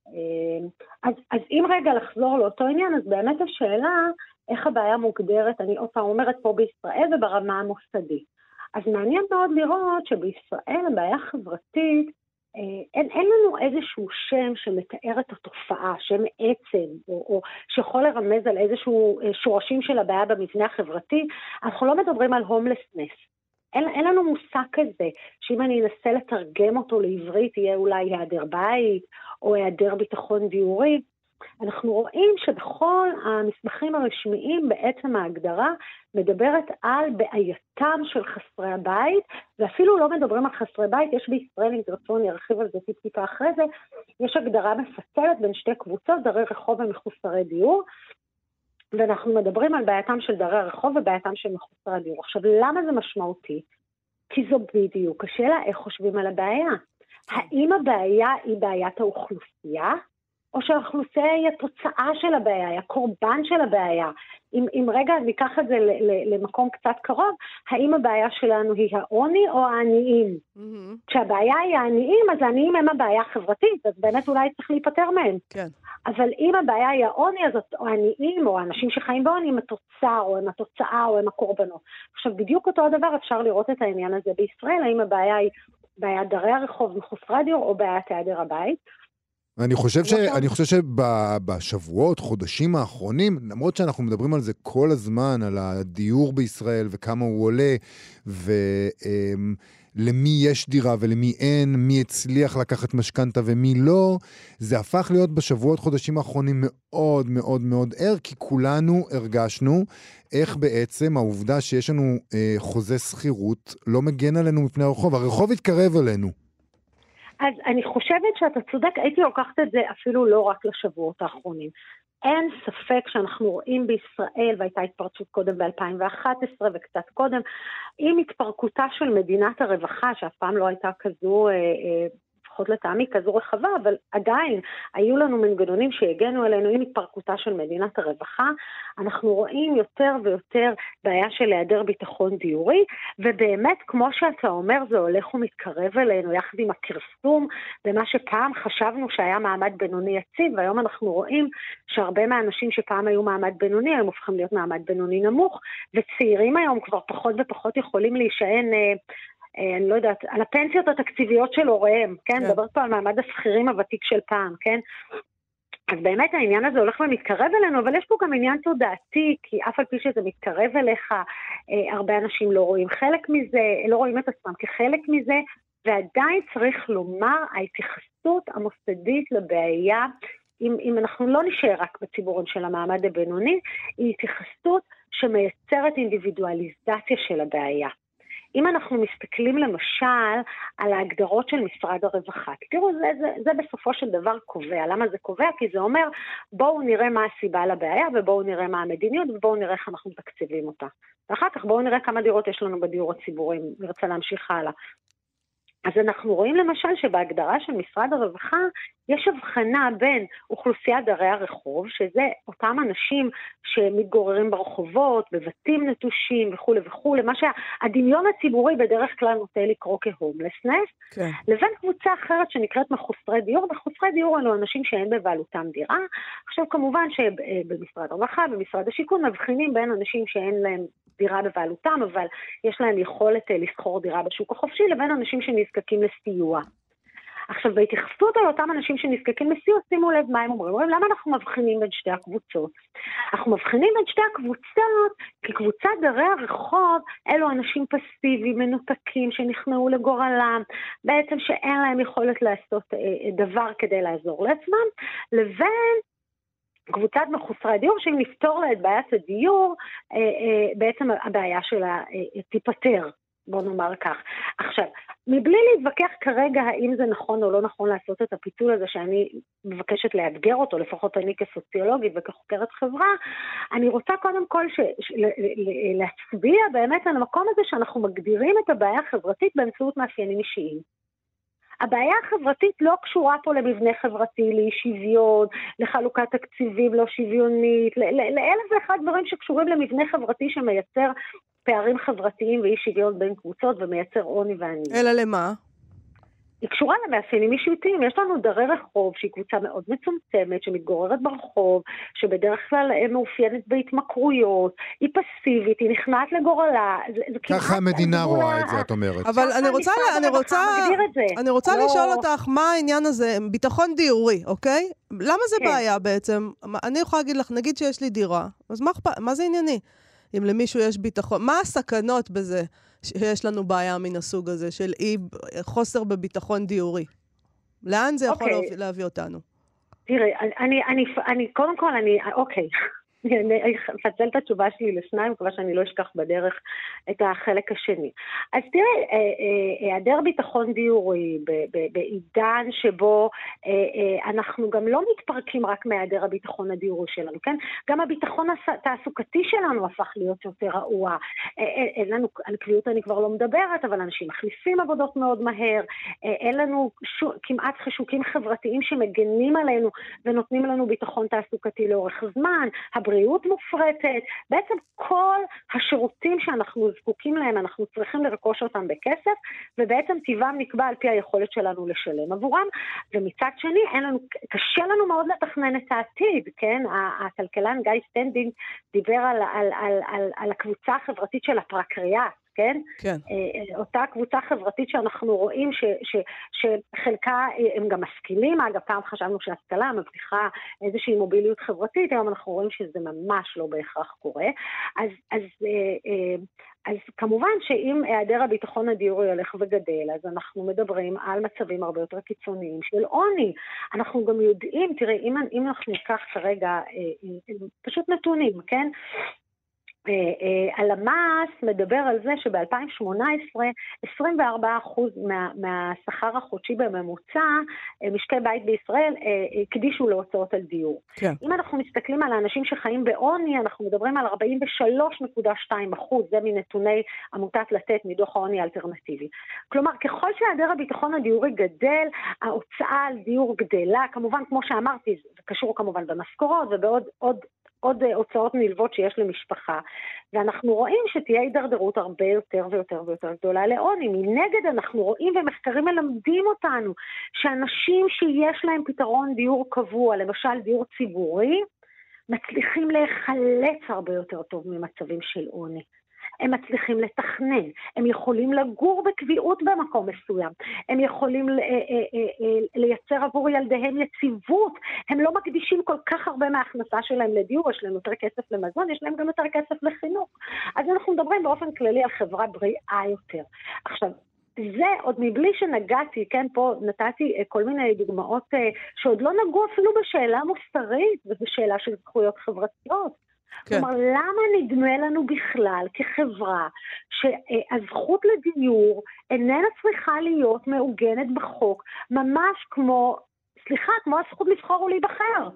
אה, אז, אז אם רגע לחזור לאותו עניין, אז באמת השאלה, איך הבעיה מוגדרת, אני עוד פעם אומרת פה בישראל וברמה המוסדית. אז מעניין מאוד לראות שבישראל הבעיה החברתית אין, אין לנו איזשהו שם שמתאר את התופעה, שם עצם, או, או שיכול לרמז על איזשהו אה, שורשים של הבעיה במבנה החברתי. אנחנו לא מדברים על הומלסנס. אין, אין לנו מושג כזה, שאם אני אנסה לתרגם אותו לעברית, יהיה אולי היעדר בית, או היעדר ביטחון דיורי. אנחנו רואים שבכל המסמכים הרשמיים בעצם ההגדרה מדברת על בעייתם של חסרי הבית, ואפילו לא מדברים על חסרי בית, יש בישראל, אם תרצו אני ארחיב על זה טיפ-טיפה אחרי זה, יש הגדרה מפצלת בין שתי קבוצות, דרי רחוב ומחוסרי דיור, ואנחנו מדברים על בעייתם של דרי הרחוב ובעייתם של מחוסרי הדיור. עכשיו, למה זה משמעותי? כי זו בדיוק השאלה איך חושבים על הבעיה. האם הבעיה היא בעיית האוכלוסייה, או שהאוכלוסייה היא התוצאה של הבעיה, היא הקורבן של הבעיה. אם, אם רגע ניקח את זה ל, ל, למקום קצת קרוב, האם הבעיה שלנו היא העוני או העניים? Mm-hmm. כשהבעיה היא העניים, אז העניים הם הבעיה החברתית, אז באמת אולי צריך להיפטר מהם. כן. אבל אם הבעיה היא העוני, אז העניים או האנשים שחיים בעוני הם התוצר, או הם התוצאה, או הם הקורבנות. עכשיו, בדיוק אותו הדבר אפשר לראות את העניין הזה בישראל, האם הבעיה היא בעיית דרי הרחוב מחוסרי הדיור או בעיית היעדר הבית. אני חושב, ש... אני חושב שבשבועות, חודשים האחרונים, למרות שאנחנו מדברים על זה כל הזמן, על הדיור בישראל וכמה הוא עולה, ולמי יש דירה ולמי אין, מי הצליח לקחת משכנתה ומי לא, זה הפך להיות בשבועות, חודשים האחרונים מאוד מאוד מאוד ער, כי כולנו הרגשנו איך בעצם העובדה שיש לנו אה, חוזה שכירות לא מגן עלינו מפני הרחוב. הרחוב התקרב אלינו. אז אני חושבת שאתה צודק, הייתי לוקחת את זה אפילו לא רק לשבועות האחרונים. אין ספק שאנחנו רואים בישראל, והייתה התפרצות קודם ב-2011 וקצת קודם, עם התפרקותה של מדינת הרווחה, שאף פעם לא הייתה כזו אה, אה, לפחות לטעמי כזו רחבה, אבל עדיין היו לנו מנגנונים שהגנו אלינו עם התפרקותה של מדינת הרווחה. אנחנו רואים יותר ויותר בעיה של היעדר ביטחון דיורי, ובאמת, כמו שאתה אומר, זה הולך ומתקרב אלינו יחד עם הכרסום במה שפעם חשבנו שהיה מעמד בינוני יציב, והיום אנחנו רואים שהרבה מהאנשים שפעם היו מעמד בינוני, היום הופכים להיות מעמד בינוני נמוך, וצעירים היום כבר פחות ופחות יכולים להישען אה, אני לא יודעת, על הפנסיות התקציביות של הוריהם, כן? כן. מדברת פה על מעמד השכירים הוותיק של פעם, כן? אז באמת העניין הזה הולך ומתקרב אלינו, אבל יש פה גם עניין תודעתי, כי אף על פי שזה מתקרב אליך, אה, הרבה אנשים לא רואים חלק מזה, לא רואים את עצמם כחלק מזה, ועדיין צריך לומר, ההתייחסות המוסדית לבעיה, אם, אם אנחנו לא נשאר רק בציבורים של המעמד הבינוני, היא התייחסות שמייצרת אינדיבידואליזציה של הבעיה. אם אנחנו מסתכלים למשל על ההגדרות של משרד הרווחה, תראו, זה, זה, זה בסופו של דבר קובע. למה זה קובע? כי זה אומר, בואו נראה מה הסיבה לבעיה ובואו נראה מה המדיניות ובואו נראה איך אנחנו מתקצבים אותה. ואחר כך בואו נראה כמה דירות יש לנו בדיור הציבורי, אם נרצה להמשיך הלאה. אז אנחנו רואים למשל שבהגדרה של משרד הרווחה יש הבחנה בין אוכלוסיית דרי הרחוב, שזה אותם אנשים שמתגוררים ברחובות, בבתים נטושים וכולי וכולי, מה שהדמיון הציבורי בדרך כלל נוטה לקרוא כהומלסנס, כן. לבין קבוצה אחרת שנקראת מחוסרי דיור, מחוסרי דיור אלו אנשים שאין בבעלותם דירה. עכשיו כמובן שבמשרד הרווחה, במשרד השיכון, מבחינים בין אנשים שאין להם דירה בבעלותם, אבל יש להם יכולת אה, לשכור דירה בשוק החופשי, לבין אנשים שנזקקים לסיוע. עכשיו, בהתייחסות על אותם אנשים שנזקקים לסיוע, שימו לב מה הם אומרים. אומרים, למה אנחנו מבחינים בין שתי הקבוצות? אנחנו מבחינים בין שתי הקבוצות, כי קבוצת דרי הרחוב, אלו אנשים פסיביים, מנותקים, שנכנעו לגורלם, בעצם שאין להם יכולת לעשות אה, אה דבר כדי לעזור לעצמם, לבין קבוצת מחוסרי דיור, שאם נפתור לה את בעיית הדיור, אה, אה, בעצם הבעיה שלה תיפתר. בוא נאמר כך. עכשיו, מבלי להתווכח כרגע האם זה נכון או לא נכון לעשות את הפיצול הזה שאני מבקשת לאתגר אותו, לפחות אני כסוציולוגית וכחוקרת חברה, אני רוצה קודם כל ש, ש, להצביע באמת על המקום הזה שאנחנו מגדירים את הבעיה החברתית באמצעות מאפיינים אישיים. הבעיה החברתית לא קשורה פה למבנה חברתי, לאי שוויון, לחלוקת תקציבים לא שוויונית, לאלף ואחד דברים שקשורים למבנה חברתי שמייצר פערים חברתיים ואי שוויון בין קבוצות ומייצר עוני ועניים. אלא למה? היא קשורה למאפיינים אישיותיים. יש לנו דרי רחוב, שהיא קבוצה מאוד מצומצמת, שמתגוררת ברחוב, שבדרך כלל מאופיינת בהתמכרויות, היא פסיבית, היא נכנעת לגורלה. ככה המדינה רואה את זה, את אומרת. אבל אני רוצה, אני רוצה, אני רוצה לא... לשאול אותך מה העניין הזה, ביטחון דיורי, אוקיי? למה זה כן. בעיה בעצם? אני יכולה להגיד לך, נגיד שיש לי דירה, אז מה, מה זה ענייני? אם למישהו יש ביטחון, מה הסכנות בזה שיש לנו בעיה מן הסוג הזה של אי, חוסר בביטחון דיורי? לאן זה יכול okay. אוקיי. להביא אותנו? תראי, אני, אני, אני, קודם כל, אני, אוקיי. אני אפצל את התשובה שלי לשניים, מקווה שאני לא אשכח בדרך את החלק השני. אז תראה, אה, אה, היעדר ביטחון דיורי בעידן שבו אה, אנחנו גם לא מתפרקים רק מהיעדר הביטחון הדיורי שלנו, כן? גם הביטחון התעסוקתי שלנו הפך להיות יותר רעוע. אין לנו, על קביעות אני כבר לא מדברת, אבל אנשים מחליפים עבודות מאוד מהר, אין לנו כמעט חישוקים חברתיים שמגנים עלינו ונותנים לנו ביטחון תעסוקתי לאורך זמן. הבריאות מופרטת, בעצם כל השירותים שאנחנו זקוקים להם, אנחנו צריכים לרכוש אותם בכסף, ובעצם טיבם נקבע על פי היכולת שלנו לשלם עבורם, ומצד שני, אין לנו, קשה לנו מאוד לתכנן את העתיד, כן? הכלכלן גיא סטנדינג דיבר על, על, על, על, על הקבוצה החברתית של הפרקריאט. כן? כן. אה, אותה קבוצה חברתית שאנחנו רואים ש, ש, שחלקה אה, הם גם משכילים, אגב, פעם חשבנו שהשכלה מבטיחה איזושהי מוביליות חברתית, היום אנחנו רואים שזה ממש לא בהכרח קורה. אז, אז, אה, אז כמובן שאם היעדר הביטחון הדיורי הולך וגדל, אז אנחנו מדברים על מצבים הרבה יותר קיצוניים של עוני. אנחנו גם יודעים, תראי, אם, אם אנחנו ניקח כרגע פשוט נתונים, כן? אה, אה, הלמ"ס מדבר על זה שב-2018 24% מה, מהשכר החודשי בממוצע, אה, משקי בית בישראל הקדישו להוצאות על דיור. כן. אם אנחנו מסתכלים על האנשים שחיים בעוני, אנחנו מדברים על 43.2%, זה מנתוני עמותת לתת מדוח העוני האלטרנטיבי. כלומר, ככל שהיעדר הביטחון הדיורי גדל, ההוצאה על דיור גדלה, כמובן, כמו שאמרתי, זה קשור כמובן במשכורות ובעוד עוד עוד אה, הוצאות נלוות שיש למשפחה, ואנחנו רואים שתהיה הידרדרות הרבה יותר ויותר ויותר גדולה לעוני. מנגד אנחנו רואים ומחקרים מלמדים אותנו שאנשים שיש להם פתרון דיור קבוע, למשל דיור ציבורי, מצליחים להיחלץ הרבה יותר טוב ממצבים של עוני. הם מצליחים לתכנן, הם יכולים לגור בקביעות במקום מסוים, הם יכולים אה, אה, אה, לייצר עבור ילדיהם יציבות, הם לא מקדישים כל כך הרבה מההכנסה שלהם לדיור, יש להם יותר כסף למזון, יש להם גם יותר כסף לחינוך. אז אנחנו מדברים באופן כללי על חברה בריאה יותר. עכשיו, זה עוד מבלי שנגעתי, כן, פה נתתי כל מיני דוגמאות שעוד לא נגעו אפילו בשאלה מוסרית ובשאלה של זכויות חברתיות. כן. כלומר, למה נדמה לנו בכלל כחברה שהזכות לדיור איננה צריכה להיות מעוגנת בחוק, ממש כמו, סליחה, כמו הזכות לבחור ולהיבחר,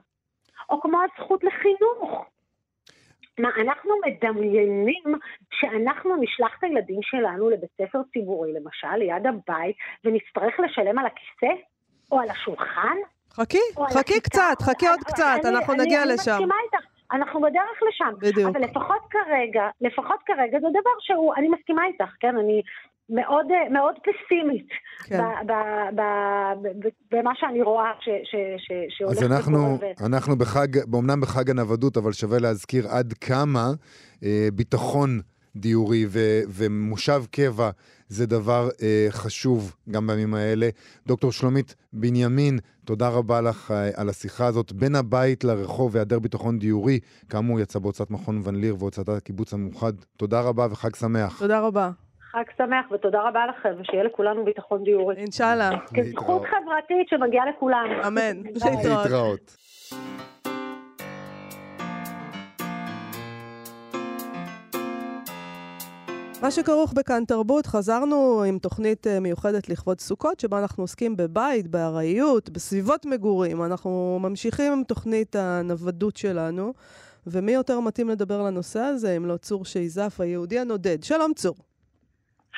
או כמו הזכות לחינוך. מה, אנחנו מדמיינים שאנחנו נשלח את הילדים שלנו לבית ספר ציבורי, למשל, ליד הבית, ונצטרך לשלם על הכיסא או על השולחן? חכי, חכי קצת, חכי עוד קצת, אנחנו נגיע לשם. אני מסכימה. אנחנו בדרך לשם. בדיוק. אבל לפחות כרגע, לפחות כרגע זה דבר שהוא, אני מסכימה איתך, כן? אני מאוד, מאוד פסימית כן. במה שאני רואה ש, ש, ש, שהולך אז אנחנו, ו... אנחנו בחג, אמנם בחג הנוודות, אבל שווה להזכיר עד כמה אה, ביטחון דיורי ו, ומושב קבע זה דבר אה, חשוב גם בימים האלה. דוקטור שלומית בנימין, תודה רבה לך אה, על השיחה הזאת. בין הבית לרחוב והיעדר ביטחון דיורי, כאמור יצא בהוצאת מכון ון ליר והוצאת הקיבוץ המאוחד. תודה רבה וחג שמח. תודה רבה. חג שמח ותודה רבה לכם, ושיהיה לכולנו ביטחון דיורי. אינשאללה. כזכות חברתית שמגיעה לכולם. אמן. להתראות. מה שכרוך בכאן תרבות, חזרנו עם תוכנית אה, מיוחדת לכבוד סוכות, שבה אנחנו עוסקים בבית, בארעיות, בסביבות מגורים. אנחנו ממשיכים עם תוכנית הנוודות שלנו, ומי יותר מתאים לדבר לנושא הזה אם לא צור שייזף, היהודי הנודד. שלום צור.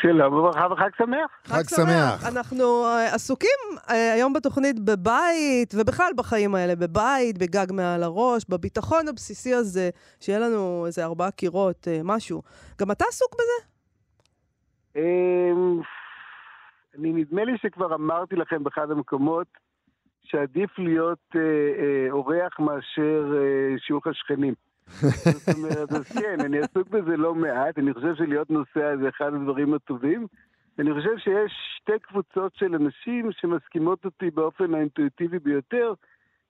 שלום וברכה וחג שמח. חג שמח. אנחנו uh, עסוקים uh, היום בתוכנית בבית, ובכלל בחיים האלה, בבית, בגג מעל הראש, בביטחון הבסיסי הזה, שיהיה לנו איזה ארבעה קירות, uh, משהו. גם אתה עסוק בזה? אמ, אני נדמה לי שכבר אמרתי לכם באחד המקומות שעדיף להיות אורח מאשר שיעור השכנים. זאת אומרת, אז כן, אני עסוק בזה לא מעט, אני חושב שלהיות נוסע זה אחד הדברים הטובים. אני חושב שיש שתי קבוצות של אנשים שמסכימות אותי באופן האינטואיטיבי ביותר.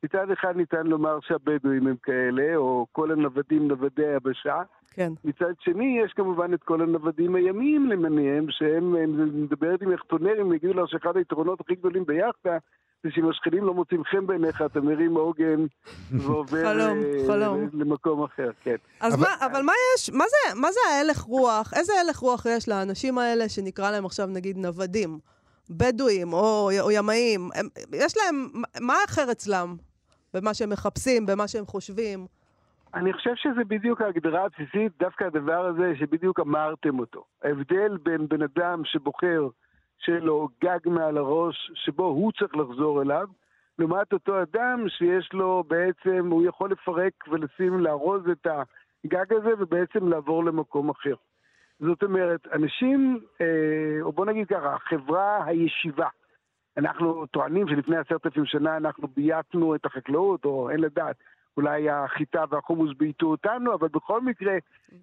מצד אחד ניתן לומר שהבדואים הם כאלה, או כל הנוודים נוודי היבשה. כן. מצד שני, יש כמובן את כל הנוודים הימיים למיניהם, שהם, מדברת עם יחטונרים, יגידו לך שאחד היתרונות הכי גדולים ביאכטה זה שאם השכנים לא מוצאים חן בעיניך, אתה מרים עוגן ועובר חלום, אה, חלום. למקום אחר, כן. אז אבל... מה, אבל מה יש, מה זה, מה זה ההלך רוח, איזה הלך רוח יש לאנשים האלה שנקרא להם עכשיו נגיד נוודים, בדואים או, או ימאים, הם, יש להם, מה אחר אצלם במה שהם מחפשים, במה שהם חושבים? אני חושב שזה בדיוק ההגדרה הבסיסית, דווקא הדבר הזה שבדיוק אמרתם אותו. ההבדל בין בן אדם שבוחר שלו גג מעל הראש שבו הוא צריך לחזור אליו, לעומת אותו אדם שיש לו בעצם, הוא יכול לפרק ולשים, לארוז את הגג הזה ובעצם לעבור למקום אחר. זאת אומרת, אנשים, אה, או בוא נגיד ככה, החברה הישיבה, אנחנו טוענים שלפני עשרת אלפים שנה אנחנו בייקנו את החקלאות, או אין לדעת, אולי החיטה והחומוס בעיטו אותנו, אבל בכל מקרה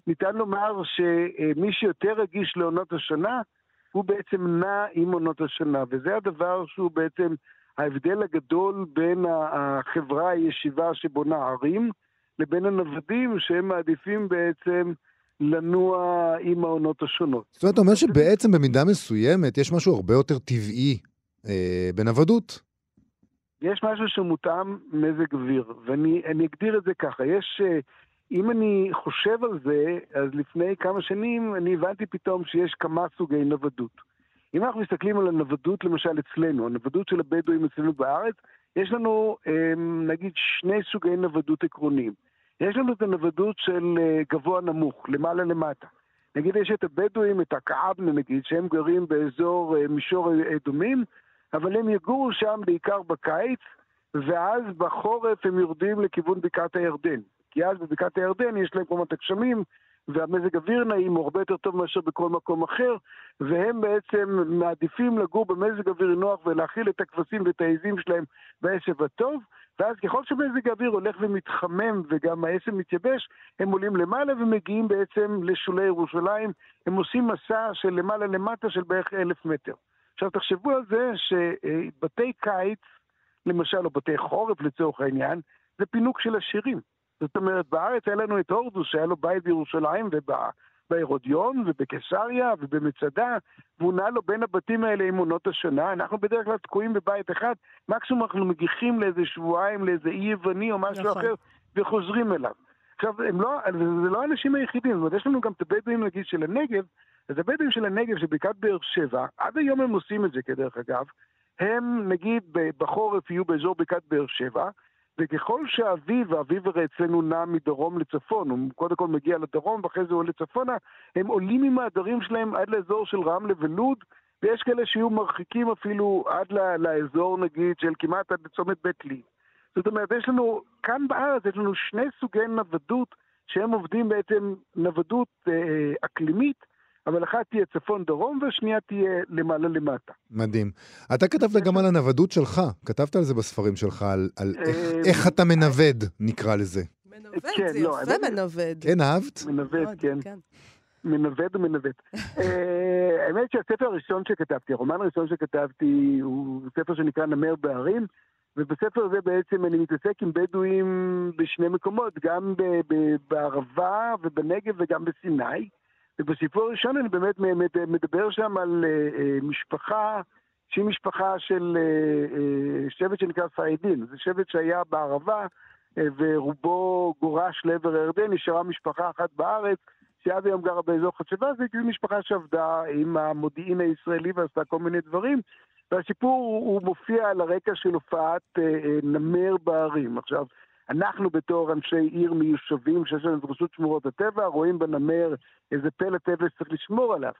ניתן לומר שמי שיותר רגיש לעונות השנה, הוא בעצם נע עם עונות השנה, וזה הדבר שהוא בעצם ההבדל הגדול בין החברה הישיבה שבונה ערים, לבין הנוודים שהם מעדיפים בעצם לנוע עם העונות השונות. זאת אומרת, אתה אומר שבעצם במידה מסוימת יש משהו הרבה יותר טבעי אה, בנוודות. יש משהו שמותאם מזג אוויר, ואני אגדיר את זה ככה, יש, אה, אם אני חושב על זה, אז לפני כמה שנים אני הבנתי פתאום שיש כמה סוגי נוודות. אם אנחנו מסתכלים על הנוודות למשל אצלנו, הנוודות של הבדואים אצלנו בארץ, יש לנו אמ, נגיד שני סוגי נוודות עקרוניים. יש לנו את הנוודות של אה, גבוה נמוך, למעלה למטה. נגיד יש את הבדואים, את הכעבנה נגיד, שהם גרים באזור אה, מישור אדומים, אבל הם יגורו שם בעיקר בקיץ, ואז בחורף הם יורדים לכיוון בקעת הירדן. כי אז בבקעת הירדן יש להם כמובן את הגשמים, והמזג אוויר נעים הוא הרבה יותר טוב מאשר בכל מקום אחר, והם בעצם מעדיפים לגור במזג אוויר נוח ולהכיל את הכבשים ואת העזים שלהם בעשב הטוב, ואז ככל שמזג האוויר הולך ומתחמם וגם העשב מתייבש, הם עולים למעלה ומגיעים בעצם לשולי ירושלים, הם עושים מסע של למעלה למטה של בערך אלף מטר. עכשיו תחשבו על זה שבתי קיץ, למשל, או בתי חורף לצורך העניין, זה פינוק של עשירים. זאת אומרת, בארץ היה לנו את הורדוס, שהיה לו בית בירושלים ובהרודיון ובקיסריה ובמצדה, והוא נע לו בין הבתים האלה עם עונות השנה. אנחנו בדרך כלל תקועים בבית אחד, מקסימום אנחנו מגיחים לאיזה שבועיים, לאיזה אי יווני או משהו נכון. אחר, וחוזרים אליו. עכשיו, לא, זה לא האנשים היחידים, זאת אומרת, יש לנו גם את הבדואים, נגיד, של הנגב, אז הבדואים של הנגב, של בקעת באר שבע, עד היום הם עושים את זה, כדרך אגב, הם, נגיד, בחורף יהיו באזור בקעת באר שבע, וככל שהאביב, האביב הרי אצלנו נע מדרום לצפון, הוא קודם כל מגיע לדרום ואחרי זה עולה צפונה, הם עולים עם העדרים שלהם עד לאזור של רמלה ולוד, ויש כאלה שיהיו מרחיקים אפילו עד לאזור נגיד של כמעט עד לצומת בית לי. זאת אומרת, יש לנו, כאן בארץ יש לנו שני סוגי נוודות שהם עובדים בעצם נוודות אה, אקלימית, אבל אחת תהיה צפון-דרום והשנייה תהיה למעלה-למטה. מדהים. אתה כתבת גם על הנוודות שלך, כתבת על זה בספרים שלך, על, על איך, אה, איך אתה מנווד, נקרא לזה. מנווד, כן, זה לא, יפה מנווד. כן, אהבת? מנווד, כן. כן. מנווד ומנווד. אה, האמת שהספר הראשון שכתבתי, הרומן הראשון שכתבתי, הוא ספר שנקרא נמר בהרים, ובספר הזה בעצם אני מתעסק עם בדואים בשני מקומות, גם בערבה ובנגב וגם בסיני. ובסיפור הראשון אני באמת מדבר שם על אה, אה, משפחה שהיא משפחה של אה, שבט שנקרא סעידין. זה שבט שהיה בערבה ורובו גורש לעבר הירדן, נשארה משפחה אחת בארץ, שעד היום גרה באזור חצבה, זה כאילו משפחה שעבדה עם המודיעין הישראלי ועשתה כל מיני דברים. והסיפור הוא מופיע על הרקע של הופעת נמר בהרים. עכשיו, אנחנו בתור אנשי עיר מיושבים שיש לנו את רשות שמורות הטבע, רואים בנמר איזה פלא טבע שצריך לשמור עליו.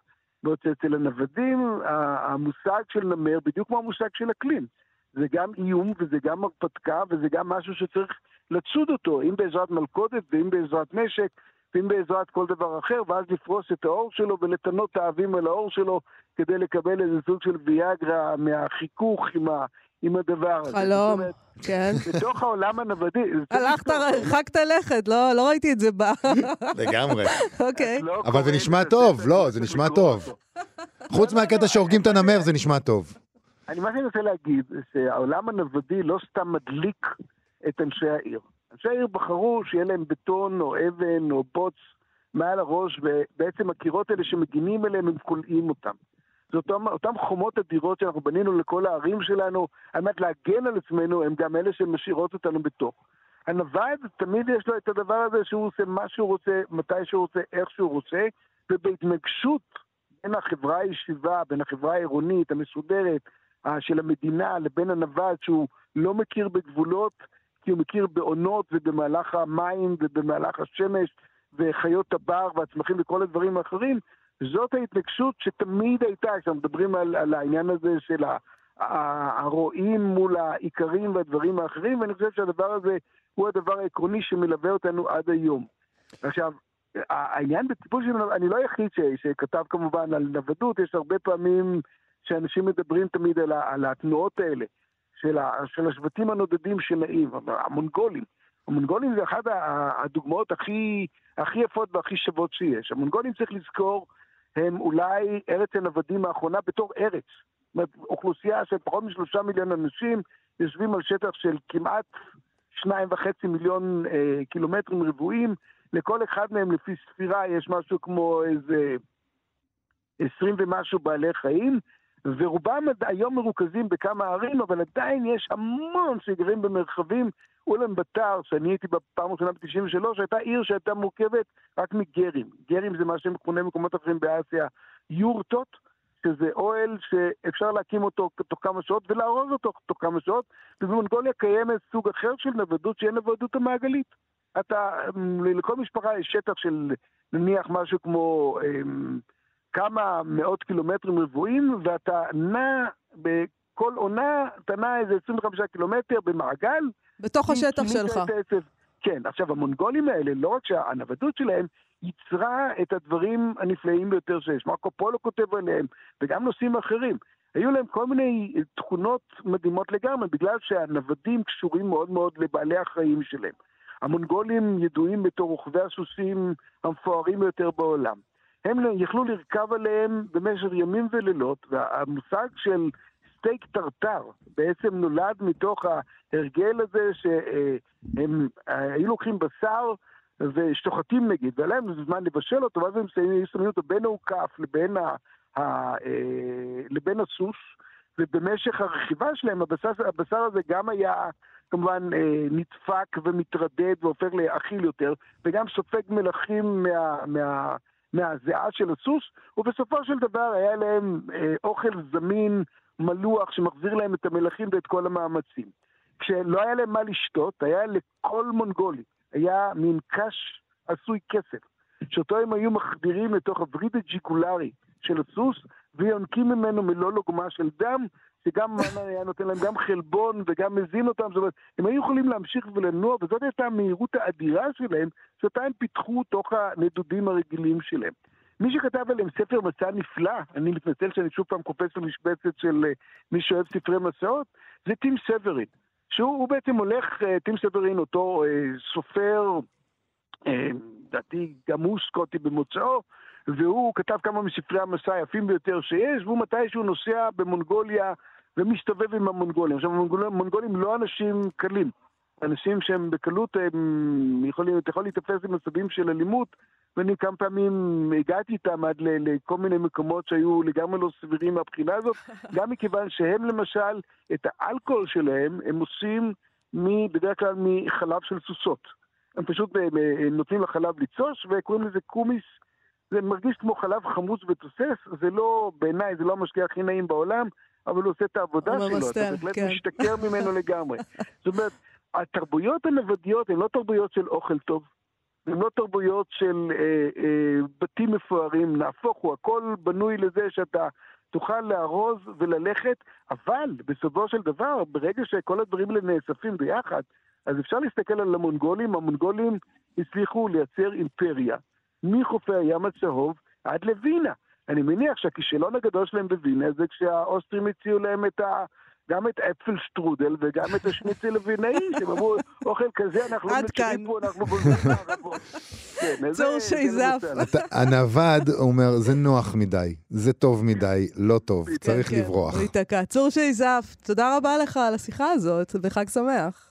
בעוד שאצל הנוודים המושג של נמר בדיוק כמו המושג של אקלים. זה גם איום וזה גם הרפתקה וזה גם משהו שצריך לצוד אותו, אם בעזרת מלכודת ואם בעזרת נשק ואם בעזרת כל דבר אחר, ואז לפרוס את האור שלו ולתנות את האבים על האור שלו כדי לקבל איזה סוג של ויאגרה מהחיכוך עם, ה, עם הדבר הזה. חלום, כן. בתוך העולם הנוודי... הלכת, הרחקת לכת, לא, לא ראיתי את זה בא. לגמרי. אוקיי. לא אבל זה נשמע טוב, לא, זה נשמע טוב. חוץ מהקטע שהורגים את הנמר, זה נשמע טוב. אני, מה שאני רוצה להגיד, זה שהעולם הנוודי לא סתם מדליק את אנשי העיר. אנשי העיר בחרו שיהיה להם בטון או אבן או בוץ מעל הראש, ובעצם הקירות האלה שמגינים אליהם, הם כולאים אותם. זה אותם, אותם חומות אדירות שאנחנו בנינו לכל הערים שלנו, על מנת להגן על עצמנו, הם גם אלה שמשאירות אותנו בתוך. הנווד, תמיד יש לו את הדבר הזה שהוא עושה מה שהוא רוצה, מתי שהוא רוצה, איך שהוא רוצה, ובהתנגשות בין החברה הישיבה, בין החברה העירונית, המסודרת, של המדינה, לבין הנווד, שהוא לא מכיר בגבולות, כי הוא מכיר בעונות ובמהלך המים ובמהלך השמש וחיות הבר והצמחים וכל הדברים האחרים, זאת ההתנגשות שתמיד הייתה, כשאנחנו מדברים על, על העניין הזה של הרועים מול האיכרים והדברים האחרים, ואני חושב שהדבר הזה הוא הדבר העקרוני שמלווה אותנו עד היום. עכשיו, העניין בטיפול של... אני לא היחיד ש, שכתב כמובן על נוודות, יש הרבה פעמים שאנשים מדברים תמיד על, על התנועות האלה, של, ה, של השבטים הנודדים שנעים, המונגולים. המונגולים זה אחת הדוגמאות הכי, הכי יפות והכי שוות שיש. המונגולים צריך לזכור הם אולי ארץ הנוודים האחרונה בתור ארץ. זאת אומרת, אוכלוסייה של פחות משלושה מיליון אנשים יושבים על שטח של כמעט שניים וחצי מיליון אה, קילומטרים רבועים. לכל אחד מהם לפי ספירה יש משהו כמו איזה עשרים ומשהו בעלי חיים, ורובם היום מרוכזים בכמה ערים, אבל עדיין יש המון שגרים במרחבים. אולם בתר, שאני הייתי בפעם ראשונה ב-93, הייתה עיר שהייתה מורכבת רק מגרים. גרים זה מה שמכונה במקומות אחרים באסיה יורטות, שזה אוהל שאפשר להקים אותו תוך כמה שעות ולארוז אותו תוך כמה שעות, ובמונגוליה קיימת סוג אחר של נוודות שהיא הנוודות המעגלית. אתה, לכל משפחה יש שטח של נניח משהו כמו אמ, כמה מאות קילומטרים רבועים, ואתה נע בכל עונה, אתה נע איזה 25 קילומטר במעגל. בתוך השטח שלך. כן, עכשיו המונגולים האלה, לא רק שהנוודות שלהם ייצרה את הדברים הנפלאים ביותר שיש. מרקו פולו כותב עליהם, וגם נושאים אחרים. היו להם כל מיני תכונות מדהימות לגמרי, בגלל שהנוודים קשורים מאוד מאוד לבעלי החיים שלהם. המונגולים ידועים בתור רוכבי הסוסים המפוארים ביותר בעולם. הם יכלו לרכב עליהם במשך ימים ולילות, והמושג של סטייק טרטר בעצם נולד מתוך ההרגל הזה שהם היו לוקחים בשר ושוחטים נגיד, והיה להם זמן לבשל אותו, ואז הם שמים אותו בין האוכף לבין, ה, ה, אה, לבין הסוס, ובמשך הרכיבה שלהם הבשר, הבשר הזה גם היה כמובן אה, נדפק ומתרדד והופך לאכיל יותר, וגם סופג מלחים מה, מה, מהזיעה של הסוס, ובסופו של דבר היה להם אה, אוכל זמין, מלוח, שמחזיר להם את המלחים ואת כל המאמצים. כשלא היה להם מה לשתות, היה לכל מונגולי, היה מין קש עשוי כסף, שאותו הם היו מחדירים לתוך הווריד הג'יקולרי של הסוס, ויונקים ממנו מלוא לוגמה של דם, שגם היה נותן להם גם חלבון וגם מזין אותם, זאת אומרת, הם היו יכולים להמשיך ולנוע, וזאת הייתה המהירות האדירה שלהם, שאותה הם פיתחו תוך הנדודים הרגילים שלהם. מי שכתב עליהם ספר מסע נפלא, אני מתנצל שאני שוב פעם קופץ למשבצת של uh, מי שאוהב ספרי מסעות, זה טים סברין. שהוא בעצם הולך, uh, טים סברין, אותו uh, סופר, לדעתי uh, גם הוא סקוטי במוצאו, והוא כתב כמה מספרי המסע היפים ביותר שיש, והוא מתישהו נוסע במונגוליה ומסתובב עם המונגולים. עכשיו, המונגולים לא אנשים קלים. אנשים שהם בקלות, הם יכולים, אתה יכול להיתפס עם מצבים של אלימות, ואני כמה פעמים הגעתי איתם עד לכל מיני מקומות שהיו לגמרי לא סבירים מהבחינה הזאת, גם מכיוון שהם למשל, את האלכוהול שלהם, הם עושים בדרך כלל מחלב של סוסות. הם פשוט הם נותנים לחלב לצוש, וקוראים לזה קומיס. זה מרגיש כמו חלב חמוץ ותוסס, זה לא, בעיניי, זה לא המשקיע הכי נעים בעולם, אבל הוא עושה את העבודה שלו, אתה בהחלט כן. משתכר ממנו לגמרי. זאת אומרת, התרבויות הנוודיות הן לא תרבויות של אוכל טוב, הן לא תרבויות של אה, אה, בתים מפוארים, נהפוך הוא, הכל בנוי לזה שאתה תוכל לארוז וללכת, אבל בסופו של דבר, ברגע שכל הדברים האלה נאספים ביחד, אז אפשר להסתכל על המונגולים, המונגולים הצליחו לייצר אימפריה, מחופי הים הצהוב עד לווינה. אני מניח שהכישלון הגדול שלהם בווינה זה כשהאוסטרים הציעו להם את ה... גם את אפל שטרודל וגם את השניצל הווינאי, שהם אמרו, אוכל כזה אנחנו לא מכירים פה, אנחנו בולזים מערבות. כן, צור שייזף. הנווד אומר, זה נוח מדי, זה טוב מדי, לא טוב, צריך כן, לברוח. הוא ייתקע. צור שייזף, תודה רבה לך על השיחה הזאת, וחג שמח.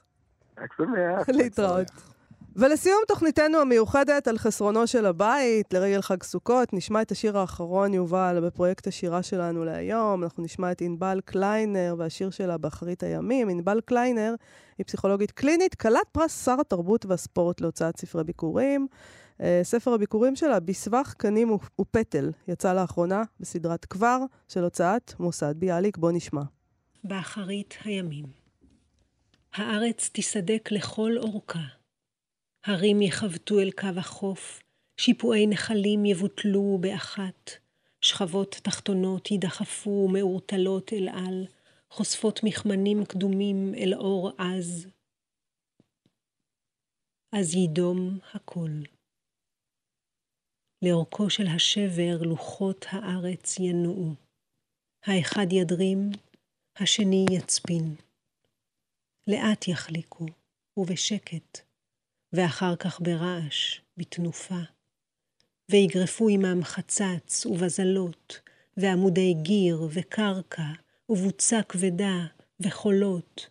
חג שמח. להתראות. ולסיום תוכניתנו המיוחדת על חסרונו של הבית, לרגל חג סוכות, נשמע את השיר האחרון, יובל, בפרויקט השירה שלנו להיום. אנחנו נשמע את ענבל קליינר והשיר שלה באחרית הימים. ענבל קליינר היא פסיכולוגית קלינית, כלת פרס שר התרבות והספורט להוצאת ספרי ביכורים. אה, ספר הביקורים שלה, בסבך, קנים ופטל, יצא לאחרונה בסדרת כבר של הוצאת מוסד ביאליק. בוא נשמע. באחרית הימים. הארץ תיסדק לכל אורכה. הרים יכבטו אל קו החוף, שיפועי נחלים יבוטלו באחת, שכבות תחתונות יידחפו מעורטלות אל על, חושפות מכמנים קדומים אל אור עז. אז יידום הכל. לאורכו של השבר לוחות הארץ ינועו. האחד ידרים, השני יצפין. לאט יחליקו, ובשקט. ואחר כך ברעש, בתנופה. ויגרפו עמם חצץ ובזלות, ועמודי גיר וקרקע, ובוצה כבדה, וחולות.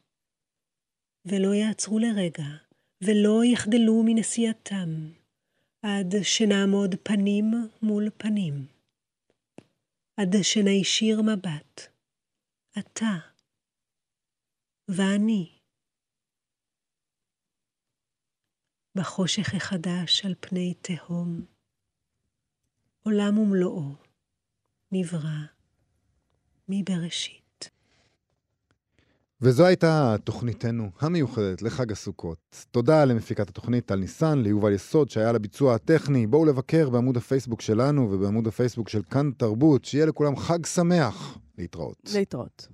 ולא יעצרו לרגע, ולא יחדלו מנסיעתם, עד שנעמוד פנים מול פנים. עד שנישיר מבט, אתה ואני. בחושך החדש על פני תהום, עולם ומלואו נברא מבראשית. וזו הייתה תוכניתנו המיוחדת לחג הסוכות. תודה למפיקת התוכנית טל ניסן, ליובל יסוד שהיה לביצוע הטכני. בואו לבקר בעמוד הפייסבוק שלנו ובעמוד הפייסבוק של כאן תרבות. שיהיה לכולם חג שמח. להתראות. להתראות.